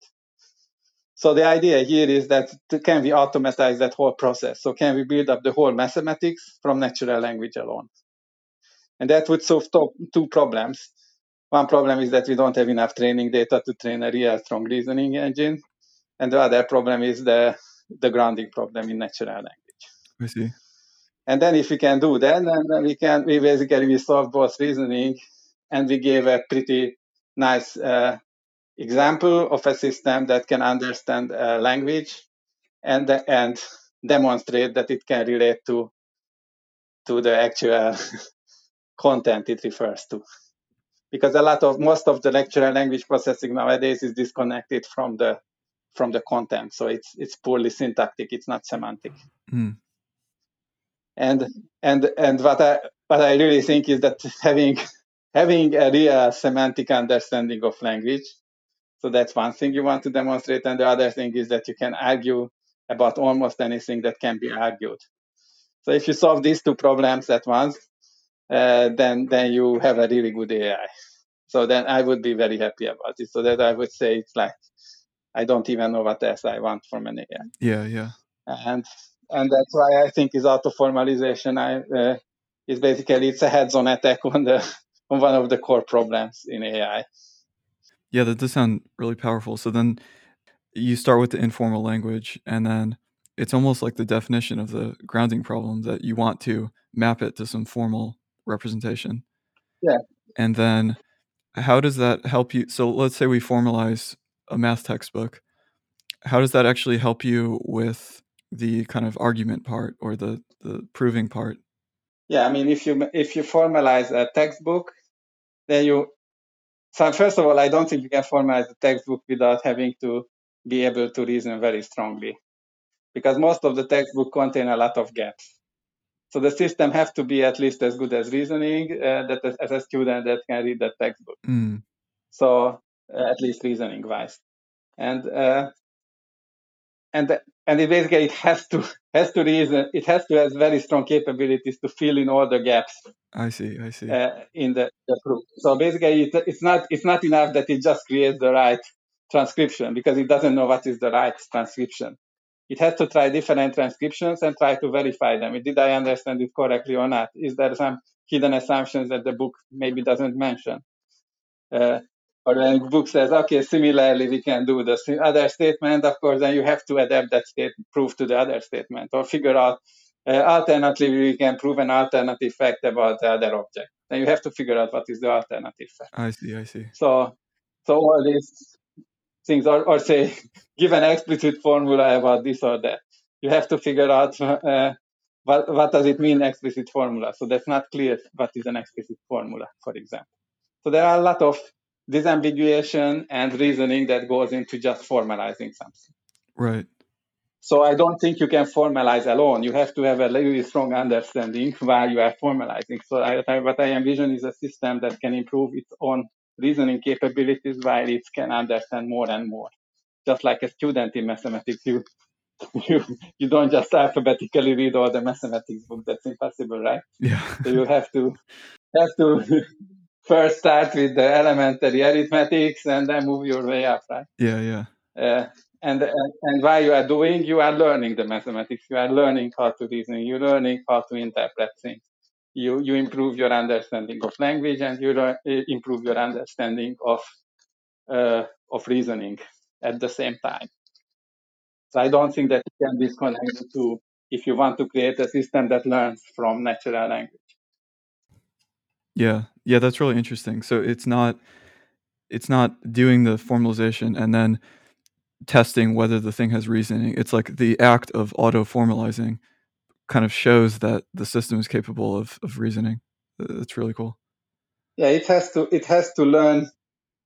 [SPEAKER 2] So the idea here is that can we automatize that whole process? So can we build up the whole mathematics from natural language alone? And that would solve two problems. One problem is that we don't have enough training data to train a real strong reasoning engine. And the other problem is the, the grounding problem in natural language.
[SPEAKER 1] I see.
[SPEAKER 2] And then if we can do that, then we can we basically we solve both reasoning, and we gave a pretty nice uh, example of a system that can understand a language, and and demonstrate that it can relate to to the actual content it refers to. Because a lot of most of the natural language processing nowadays is disconnected from the from the content, so it's it's poorly syntactic. It's not semantic. Mm. And and and what I what I really think is that having having a real semantic understanding of language. So that's one thing you want to demonstrate, and the other thing is that you can argue about almost anything that can be argued. So if you solve these two problems at once, uh, then then you have a really good AI. So then I would be very happy about it. So that I would say it's like I don't even know what else I want from an AI.
[SPEAKER 1] Yeah, yeah.
[SPEAKER 2] And and that's why I think is auto formalization. I uh, is basically it's a heads-on attack on the on one of the core problems in AI.
[SPEAKER 1] Yeah, that does sound really powerful. So then you start with the informal language, and then it's almost like the definition of the grounding problem that you want to map it to some formal representation.
[SPEAKER 2] Yeah.
[SPEAKER 1] And then how does that help you? So let's say we formalize a math textbook. How does that actually help you with the kind of argument part or the, the proving part?
[SPEAKER 2] Yeah, I mean, if you if you formalize a textbook, then you. So first of all, I don't think you can formalize a textbook without having to be able to reason very strongly, because most of the textbook contain a lot of gaps. So the system have to be at least as good as reasoning uh, that as a student that can read that textbook. Mm. So uh, at least reasoning wise, and uh, and and it basically it has to has to reason. It has to have very strong capabilities to fill in all the gaps.
[SPEAKER 1] I see. I see.
[SPEAKER 2] Uh, in the, the proof. So basically, it, it's not it's not enough that it just creates the right transcription because it doesn't know what is the right transcription it has to try different transcriptions and try to verify them. Did I understand it correctly or not? Is there some hidden assumptions that the book maybe doesn't mention? Uh, or then the book says, okay, similarly, we can do the other statement. Of course, then you have to adapt that state proof to the other statement or figure out. Uh, alternatively, we can prove an alternative fact about the other object. Then you have to figure out what is the alternative fact.
[SPEAKER 1] I see. I see.
[SPEAKER 2] So, so all these things or, or say give an explicit formula about this or that you have to figure out uh, what, what does it mean explicit formula so that's not clear what is an explicit formula for example so there are a lot of disambiguation and reasoning that goes into just formalizing something
[SPEAKER 1] right
[SPEAKER 2] so I don't think you can formalize alone. You have to have a really strong understanding while you are formalizing. So I, what I envision is a system that can improve its own reasoning capabilities while it can understand more and more. Just like a student in mathematics, you you, you don't just alphabetically read all the mathematics books. That's impossible, right?
[SPEAKER 1] Yeah.
[SPEAKER 2] so you have to have to first start with the elementary arithmetics and then move your way up, right?
[SPEAKER 1] Yeah, yeah.
[SPEAKER 2] Uh, and, and and while you are doing, you are learning the mathematics. You are learning how to reason. You're learning how to interpret things you, you improve your understanding of language and you uh, improve your understanding of, uh, of reasoning at the same time. So I don't think that it can be connected to if you want to create a system that learns from natural language.
[SPEAKER 1] Yeah, yeah, that's really interesting. So it's not it's not doing the formalization and then testing whether the thing has reasoning. It's like the act of auto formalizing kind of shows that the system is capable of, of reasoning. Uh, that's really cool.
[SPEAKER 2] Yeah, it has to it has to learn.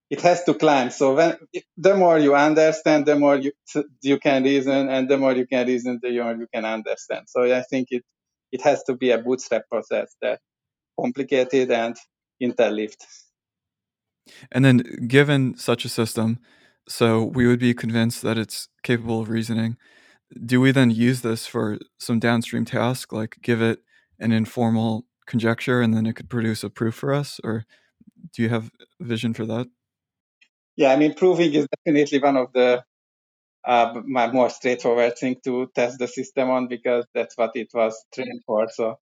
[SPEAKER 2] It has to climb. So when the more you understand, the more you you can reason, and the more you can reason, the more you can understand. So I think it it has to be a bootstrap process that complicated and interleaved.
[SPEAKER 1] And then, given such a system, so we would be convinced that it's capable of reasoning do we then use this for some downstream task, like give it an informal conjecture and then it could produce a proof for us? Or do you have vision for that?
[SPEAKER 2] Yeah, I mean, proving is definitely one of the uh, my more straightforward thing to test the system on because that's what it was trained for. So,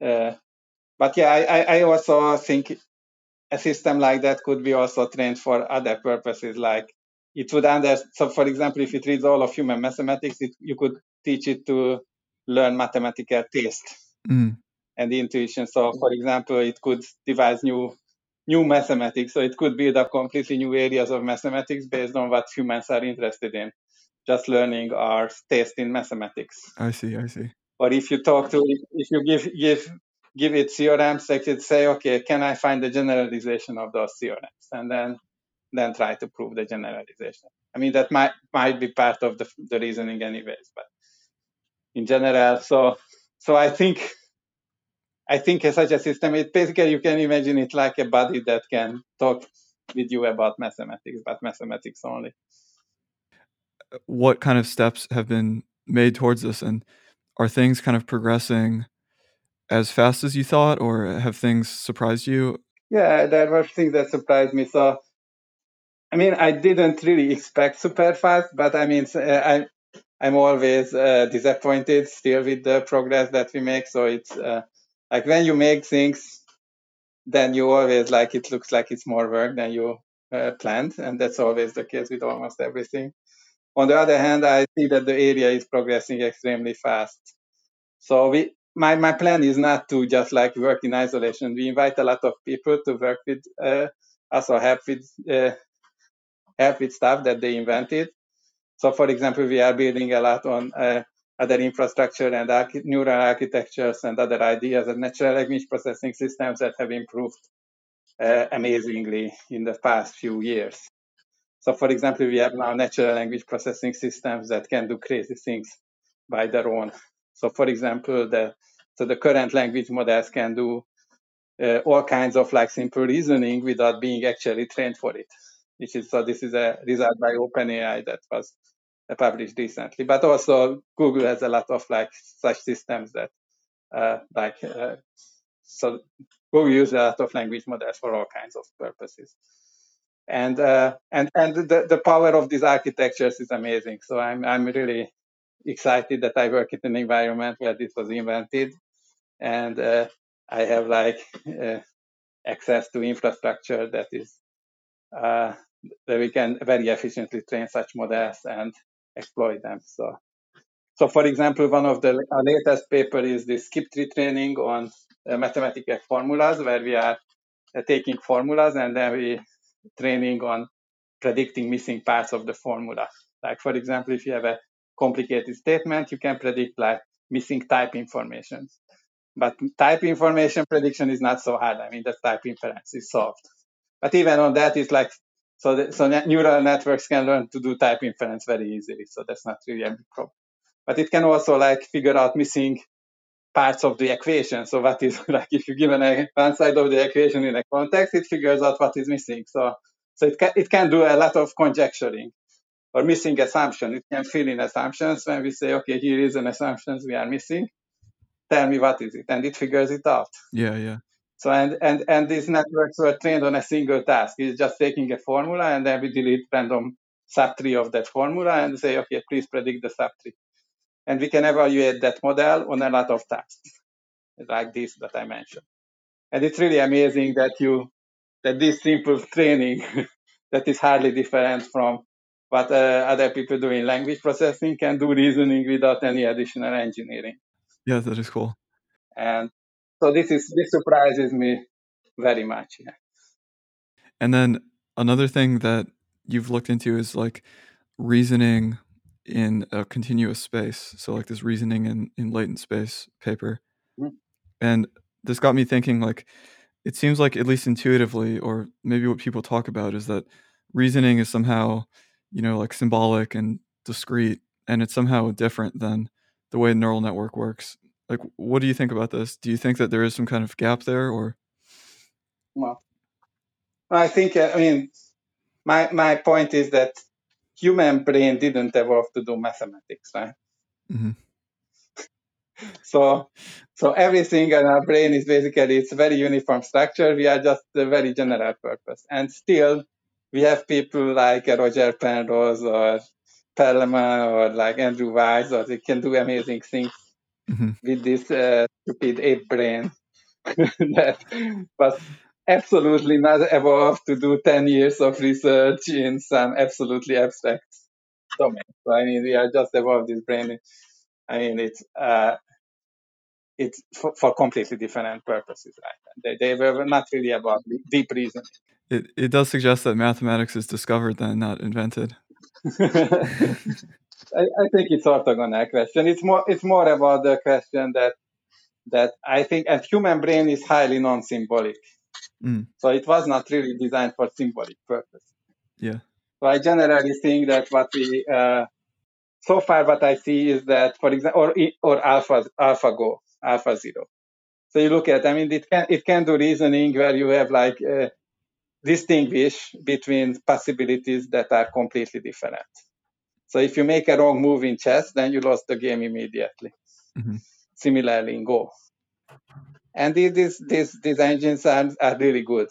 [SPEAKER 2] uh, but yeah, I, I also think a system like that could be also trained for other purposes, like it would understand. So, for example, if it reads all of human mathematics, it, you could teach it to learn mathematical taste. mm. and intuition. So, for example, it could devise new new mathematics. So it could build up completely new areas of mathematics based on what humans are interested in. Just learning our taste in mathematics.
[SPEAKER 1] I see. I see.
[SPEAKER 2] Or if you talk to, if you give give give it theorems, it could say, okay, can I find the generalization of those theorems, and then then try to prove the generalization. I mean, that might might be part of the the reasoning, anyways. But in general, so so I think I think as such a system, it basically you can imagine it like a body that can talk with you about mathematics, but mathematics only.
[SPEAKER 1] What kind of steps have been made towards this, and are things kind of progressing as fast as you thought, or have things surprised you?
[SPEAKER 2] Yeah, there were things that surprised me. So, I mean, I didn't really expect super fast, but I mean, uh, I I'm always uh, disappointed still with the progress that we make. So it's uh, like when you make things, then you always like it looks like it's more work than you uh, planned, and that's always the case with almost everything. On the other hand, I see that the area is progressing extremely fast. So we, my my plan is not to just like work in isolation. We invite a lot of people to work with uh, us or help with uh, help with stuff that they invented. So, for example, we are building a lot on uh, other infrastructure and archi- neural architectures and other ideas and natural language processing systems that have improved uh, amazingly in the past few years. So, for example, we have now natural language processing systems that can do crazy things by their own. So, for example, the so the current language models can do uh, all kinds of like simple reasoning without being actually trained for it. Which is so this is a result by OpenAI that was published recently. But also Google has a lot of like such systems that uh, like uh, so Google uses a lot of language models for all kinds of purposes. And uh, and and the, the power of these architectures is amazing. So I'm I'm really excited that I work in an environment where this was invented, and uh, I have like uh, access to infrastructure that is uh, that we can very efficiently train such models and exploit them. So, so for example, one of the latest paper is the skip tree training on uh, mathematical formulas, where we are uh, taking formulas and then we training on predicting missing parts of the formula. Like for example, if you have a complicated statement, you can predict like missing type information. But type information prediction is not so hard. I mean, the type inference is solved. But even on that, it's like so, the, so neural networks can learn to do type inference very easily. So that's not really a big problem. But it can also like figure out missing parts of the equation. So what is like if you give an one side of the equation in a context, it figures out what is missing. So so it can it can do a lot of conjecturing or missing assumption. It can fill in assumptions when we say, okay, here is an assumptions we are missing. Tell me what is it, and it figures it out.
[SPEAKER 1] Yeah, yeah.
[SPEAKER 2] So and, and and these networks were trained on a single task. It's just taking a formula and then we delete random subtree of that formula and say, okay, please predict the subtree. And we can evaluate that model on a lot of tasks, like this that I mentioned. And it's really amazing that you that this simple training that is hardly different from what uh, other people do in language processing can do reasoning without any additional engineering.
[SPEAKER 1] Yeah, that is cool.
[SPEAKER 2] And so this is this surprises me very much. Yeah.
[SPEAKER 1] And then another thing that you've looked into is like reasoning in a continuous space. So like this reasoning in, in latent space paper. Mm-hmm. And this got me thinking like it seems like at least intuitively or maybe what people talk about is that reasoning is somehow, you know, like symbolic and discrete and it's somehow different than the way neural network works. Like, what do you think about this? Do you think that there is some kind of gap there, or?
[SPEAKER 2] Well, I think uh, I mean, my my point is that human brain didn't evolve to do mathematics, right? Mm-hmm. so, so everything in our brain is basically it's a very uniform structure. We are just a very general purpose, and still we have people like Roger Penrose or Perelman or like Andrew Wiles, or they can do amazing things mm-hmm. with this uh, stupid ape brain that was absolutely not evolved to do 10 years of research in some absolutely abstract domain. So, I mean, we are just evolved this brain. I mean, it's, uh, it's for, for completely different purposes. Right? They, they were not really about deep reasoning.
[SPEAKER 1] It, it does suggest that mathematics is discovered then, not invented.
[SPEAKER 2] I, I, think it's orthogonal question. It's more it's more about the question that that I think a human brain is highly non-symbolic. Mm. So it was not really designed for symbolic purpose.
[SPEAKER 1] Yeah.
[SPEAKER 2] So I generally think that what we uh, so far what I see is that for example or or alpha AlphaGo AlphaZero. So you look at I mean it can it can do reasoning where you have like uh, distinguish between possibilities that are completely different. So if you make a wrong move in chess, then you lost the game immediately. Mm-hmm. Similarly in Go. And these, these, these engines are, are really good.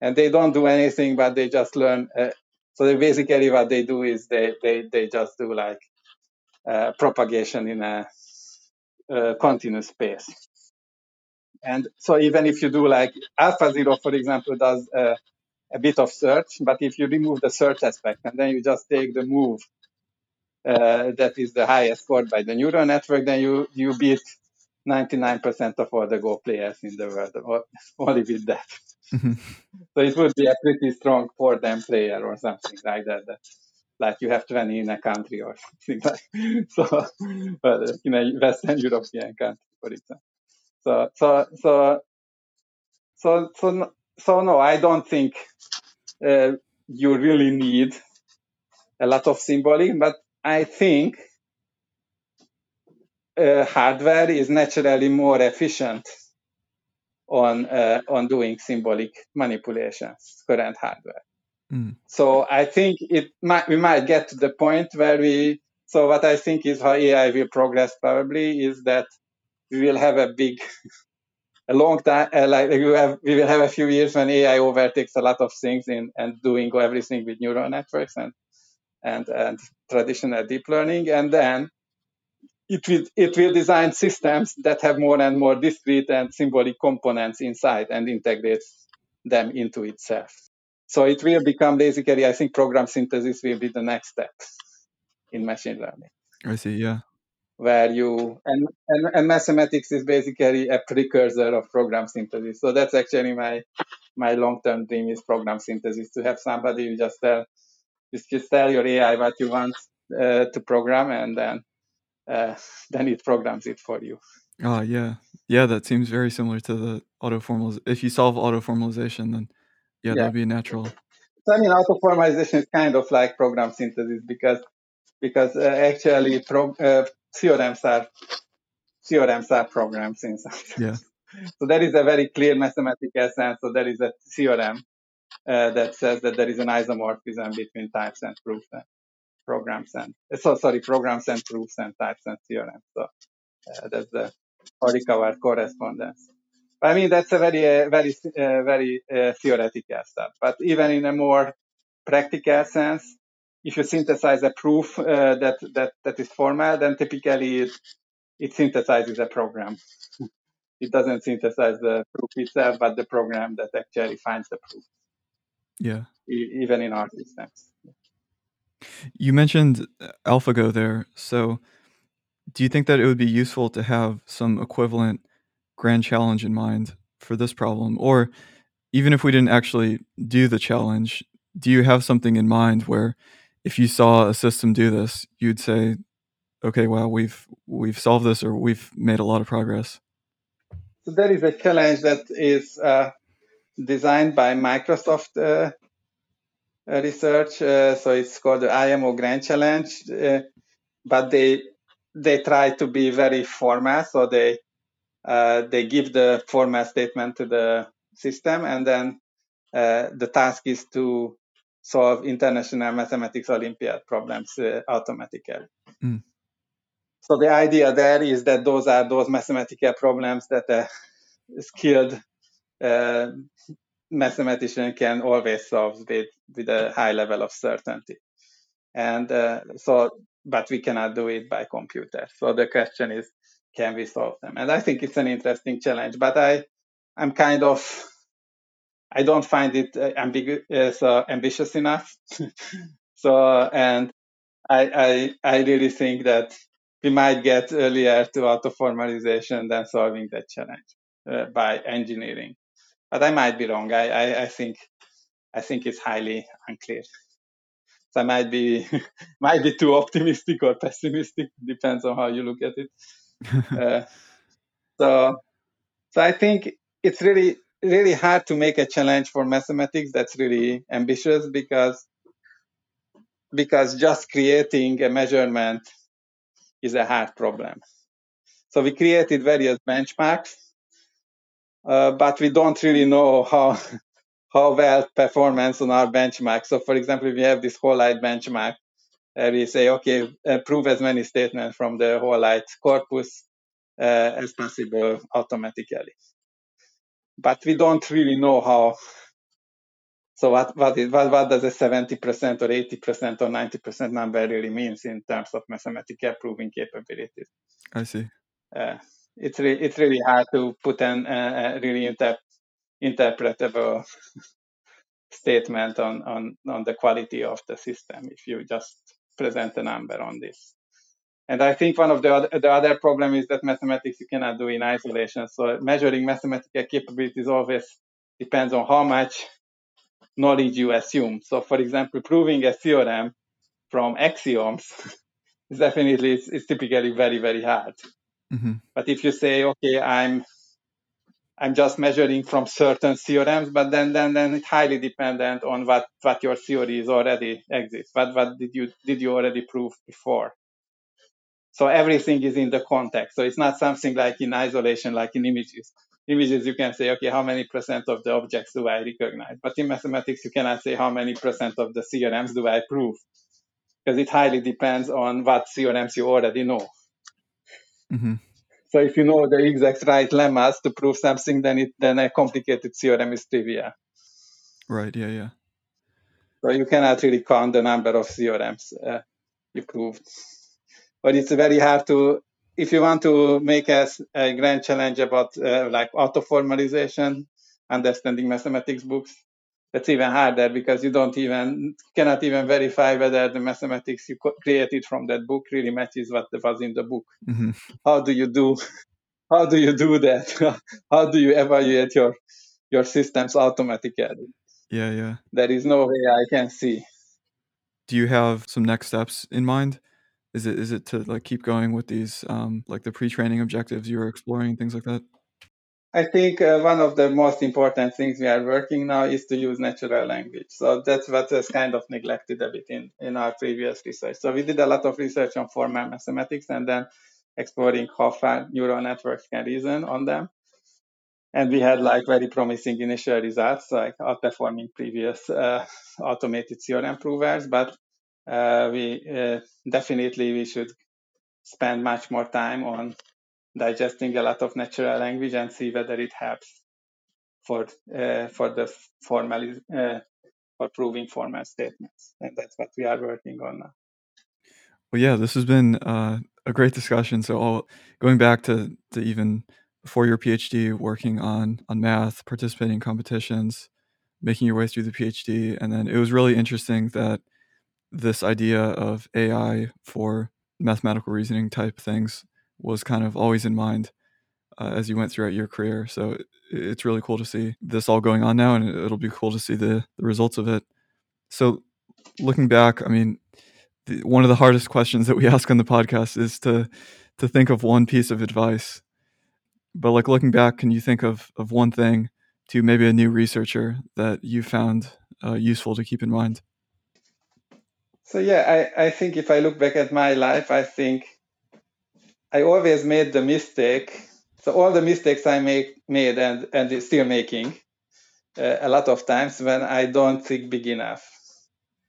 [SPEAKER 2] And they don't do anything, but they just learn. Uh, so they basically what they do is they, they, they just do like uh, propagation in a, a continuous space. And so even if you do like AlphaZero, for example, does uh, a bit of search, but if you remove the search aspect and then you just take the move uh, that is the highest scored by the neural network, then you, you beat 99% of all the Go players in the world, or only with that. Mm-hmm. So it would be a pretty strong for them player or something like that. that like you have 20 in a country or something like so but in a Western European country, for example. So so so so so so no, I don't think uh, you really need a lot of symbolic, but I think uh, hardware is naturally more efficient on uh, on doing symbolic manipulations. Current hardware. Mm. So I think it might we might get to the point where we. So what I think is how AI will progress probably is that we will have a big a long time, uh, like we, have, we will have a few years when AI overtakes a lot of things in and doing everything with neural networks and and and traditional deep learning, and then it will it will design systems that have more and more discrete and symbolic components inside and integrates them into itself. So it will become basically, I think, program synthesis will be the next step in machine learning.
[SPEAKER 1] I see. Yeah
[SPEAKER 2] where you and, and, and mathematics is basically a precursor of program synthesis. So that's actually my my long term dream is program synthesis to have somebody who just tell just, just tell your AI what you want uh, to program and then uh, then it programs it for you.
[SPEAKER 1] Oh yeah, yeah. That seems very similar to the auto formalization. If you solve auto formalization, then yeah, yeah. that would be natural.
[SPEAKER 2] So I mean, auto formalization is kind of like program synthesis because because uh, actually pro, uh, theorems are theorems are programs in some sense.
[SPEAKER 1] Yeah.
[SPEAKER 2] So that is a very clear mathematical sense. So there is a theorem uh, that says that there is an isomorphism between types and proofs and programs and so sorry programs and proofs and types and theorems. So uh, that's the Howard-Curry correspondence. I mean that's a very uh, very uh, very uh, theoretical stuff. But even in a more practical sense, if you synthesize a proof uh, that, that, that is formal, then typically it, it synthesizes a program. it doesn't synthesize the proof itself, but the program that actually finds the proof.
[SPEAKER 1] Yeah.
[SPEAKER 2] E- even in our systems.
[SPEAKER 1] You mentioned AlphaGo there. So do you think that it would be useful to have some equivalent grand challenge in mind for this problem? Or even if we didn't actually do the challenge, do you have something in mind where if you saw a system do this, you'd say, okay, wow, we've we've solved this or we've made a lot of progress.
[SPEAKER 2] So there is a challenge that is uh, designed by Microsoft uh, uh Research. Uh, so it's called the IMO Grand Challenge, uh, but they they try to be very formal. So they uh, they give the formal statement to the system, and then the task is to solve international mathematics Olympiad problems uh, automatically. Mm. So the idea there is that those are those mathematical problems that a skilled uh, mathematician can always solve with, with a high level of certainty. And uh, so, but we cannot do it by computer. So the question is, can we solve them? And I think it's an interesting challenge, but I, I'm kind of I don't find it uh, ambiguous, uh, ambitious enough. so, and I, I, I really think that we might get earlier to auto-formalization than solving that challenge uh, by engineering. But I might be wrong. I, I, I think I think it's highly unclear. So I might be might be too optimistic or pessimistic, depends on how you look at it. uh, so so I think it's really really hard to make a challenge for mathematics that's really ambitious because because just creating a measurement is a hard problem. So we created various benchmarks, uh, but we don't really know how how well performance on our benchmark. So for example, we have this HOL Light benchmark, we say, okay, uh, prove as many statements from the HOL Light corpus uh, as possible automatically. But we don't really know how so what what, is, what, what does a 70% or 80% or 90% number really means in terms of mathematical proving capabilities?
[SPEAKER 1] I see.
[SPEAKER 2] Uh, it's re- it's really hard to put an uh, really inter- interpretable statement on, on on the quality of the system if you just present a number on this. And I think one of the other, the other problem is that mathematics you cannot do in isolation. So measuring mathematical capabilities always depends on how much knowledge you assume. So, for example, proving a theorem from axioms is definitely it's, it's typically very very hard. Mm-hmm. But if you say, okay, I'm I'm just measuring from certain theorems, but then then then it's highly dependent on what what your theories already exist. What what did you did you already prove before? So everything is in the context. So it's not something like in isolation, like in images images, you can say, okay, how many percent of the objects do I recognize? But in mathematics, you cannot say how many percent of the theorems do I prove, because it highly depends on what theorems you already know. Mm-hmm. So if you know the exact right lemmas to prove something, then it then a complicated theorem is trivial.
[SPEAKER 1] Right. Yeah. Yeah.
[SPEAKER 2] So you cannot really count the number of theorems uh, you proved. But it's very hard to if you want to make a, a grand challenge about uh, like auto formalization, understanding mathematics books, that's even harder because you don't even cannot even verify whether the mathematics you created from that book really matches what was in the book. Mm-hmm. How do you do? How do you do that? how do you evaluate your your systems automatically?
[SPEAKER 1] Yeah, yeah.
[SPEAKER 2] There is no way I can see.
[SPEAKER 1] Do you have some next steps in mind? Is it is it to like keep going with these um, like the pre-training objectives you were exploring things like that?
[SPEAKER 2] I think uh, one of the most important things we are working now is to use natural language. So that's what was kind of neglected a bit in, in our previous research. So we did a lot of research on formal mathematics and then exploring how far neural networks can reason on them. And we had like very promising initial results, like outperforming previous uh, automated theorem provers. But uh, we uh, definitely we should spend much more time on digesting a lot of natural language and see whether it helps for uh, for the formal uh, for proving formal statements. And that's what we are working on now.
[SPEAKER 1] Well yeah this has been uh, a great discussion. So I'll, going back to, to even before your phd working on on math participating in competitions making your way through the phd and then it was really interesting that this idea of AI for mathematical reasoning type things was kind of always in mind uh, as you went throughout your career. So it, it's really cool to see this all going on now, and it'll be cool to see the, the results of it. So looking back, I mean, the, one of the hardest questions that we ask on the podcast is to to think of one piece of advice. But like looking back, can you think of of one thing to maybe a new researcher that you found uh, useful to keep in mind?
[SPEAKER 2] So yeah, I, I think if I look back at my life, I think I always made the mistake. So all the mistakes I make made and and still making uh, a lot of times when I don't think big enough.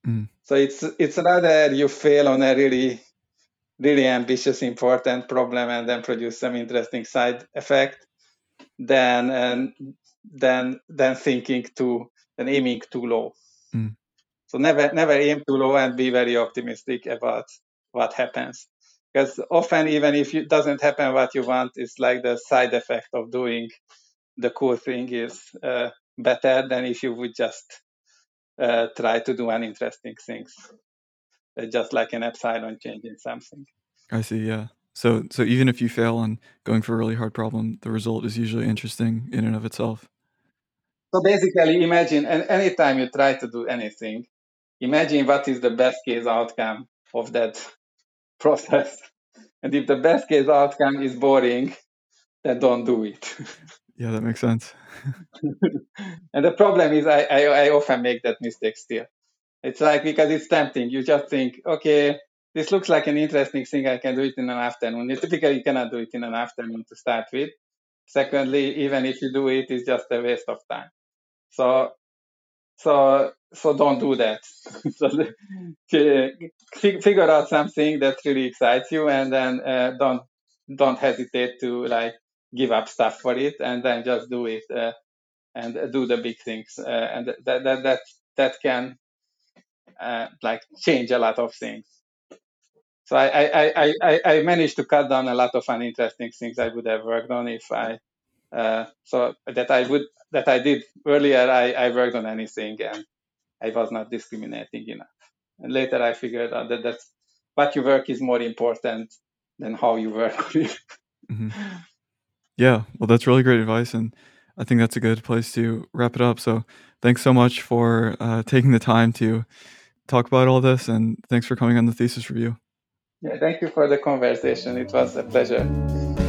[SPEAKER 2] Mm. So it's it's rather you fail on a really really ambitious important problem and then produce some interesting side effect than and than than thinking too than aiming too low. Mm. So never never aim too low and be very optimistic about what happens. Because often even if it doesn't happen what you want, it's like the side effect of doing the cool thing is uh, better than if you would just uh, try to do uninteresting things. Uh, just like an epsilon change in something.
[SPEAKER 1] I see, yeah. So so even if you fail on going for a really hard problem, the result is usually interesting in and of itself.
[SPEAKER 2] So basically, imagine and anytime you try to do anything, imagine what is the best case outcome of that process. And if the best case outcome is boring, then don't do it.
[SPEAKER 1] yeah, that makes sense.
[SPEAKER 2] and the problem is I, I, I often make that mistake still. It's like because it's tempting. You just think, okay, this looks like an interesting thing. I can do it in an afternoon. You typically cannot do it in an afternoon to start with. Secondly, even if you do it, it's just a waste of time. So, so, so don't do that. so, figure out something that really excites you, and then uh, don't don't hesitate to like give up stuff for it, and then just do it uh, and do the big things, uh, and that that that that can uh, like change a lot of things. So I, I, I, I, managed to cut down a lot of uninteresting things I would have worked on if I uh, so that I would that I did earlier I, I worked on anything and I was not discriminating enough. And later I figured out that that's what you work is more important than how you work. mm-hmm.
[SPEAKER 1] Yeah, well, that's really great advice, and I think that's a good place to wrap it up. So, thanks so much for uh, taking the time to talk about all this, and thanks for coming on the thesis review.
[SPEAKER 2] Yeah, thank you for the conversation. It was a pleasure.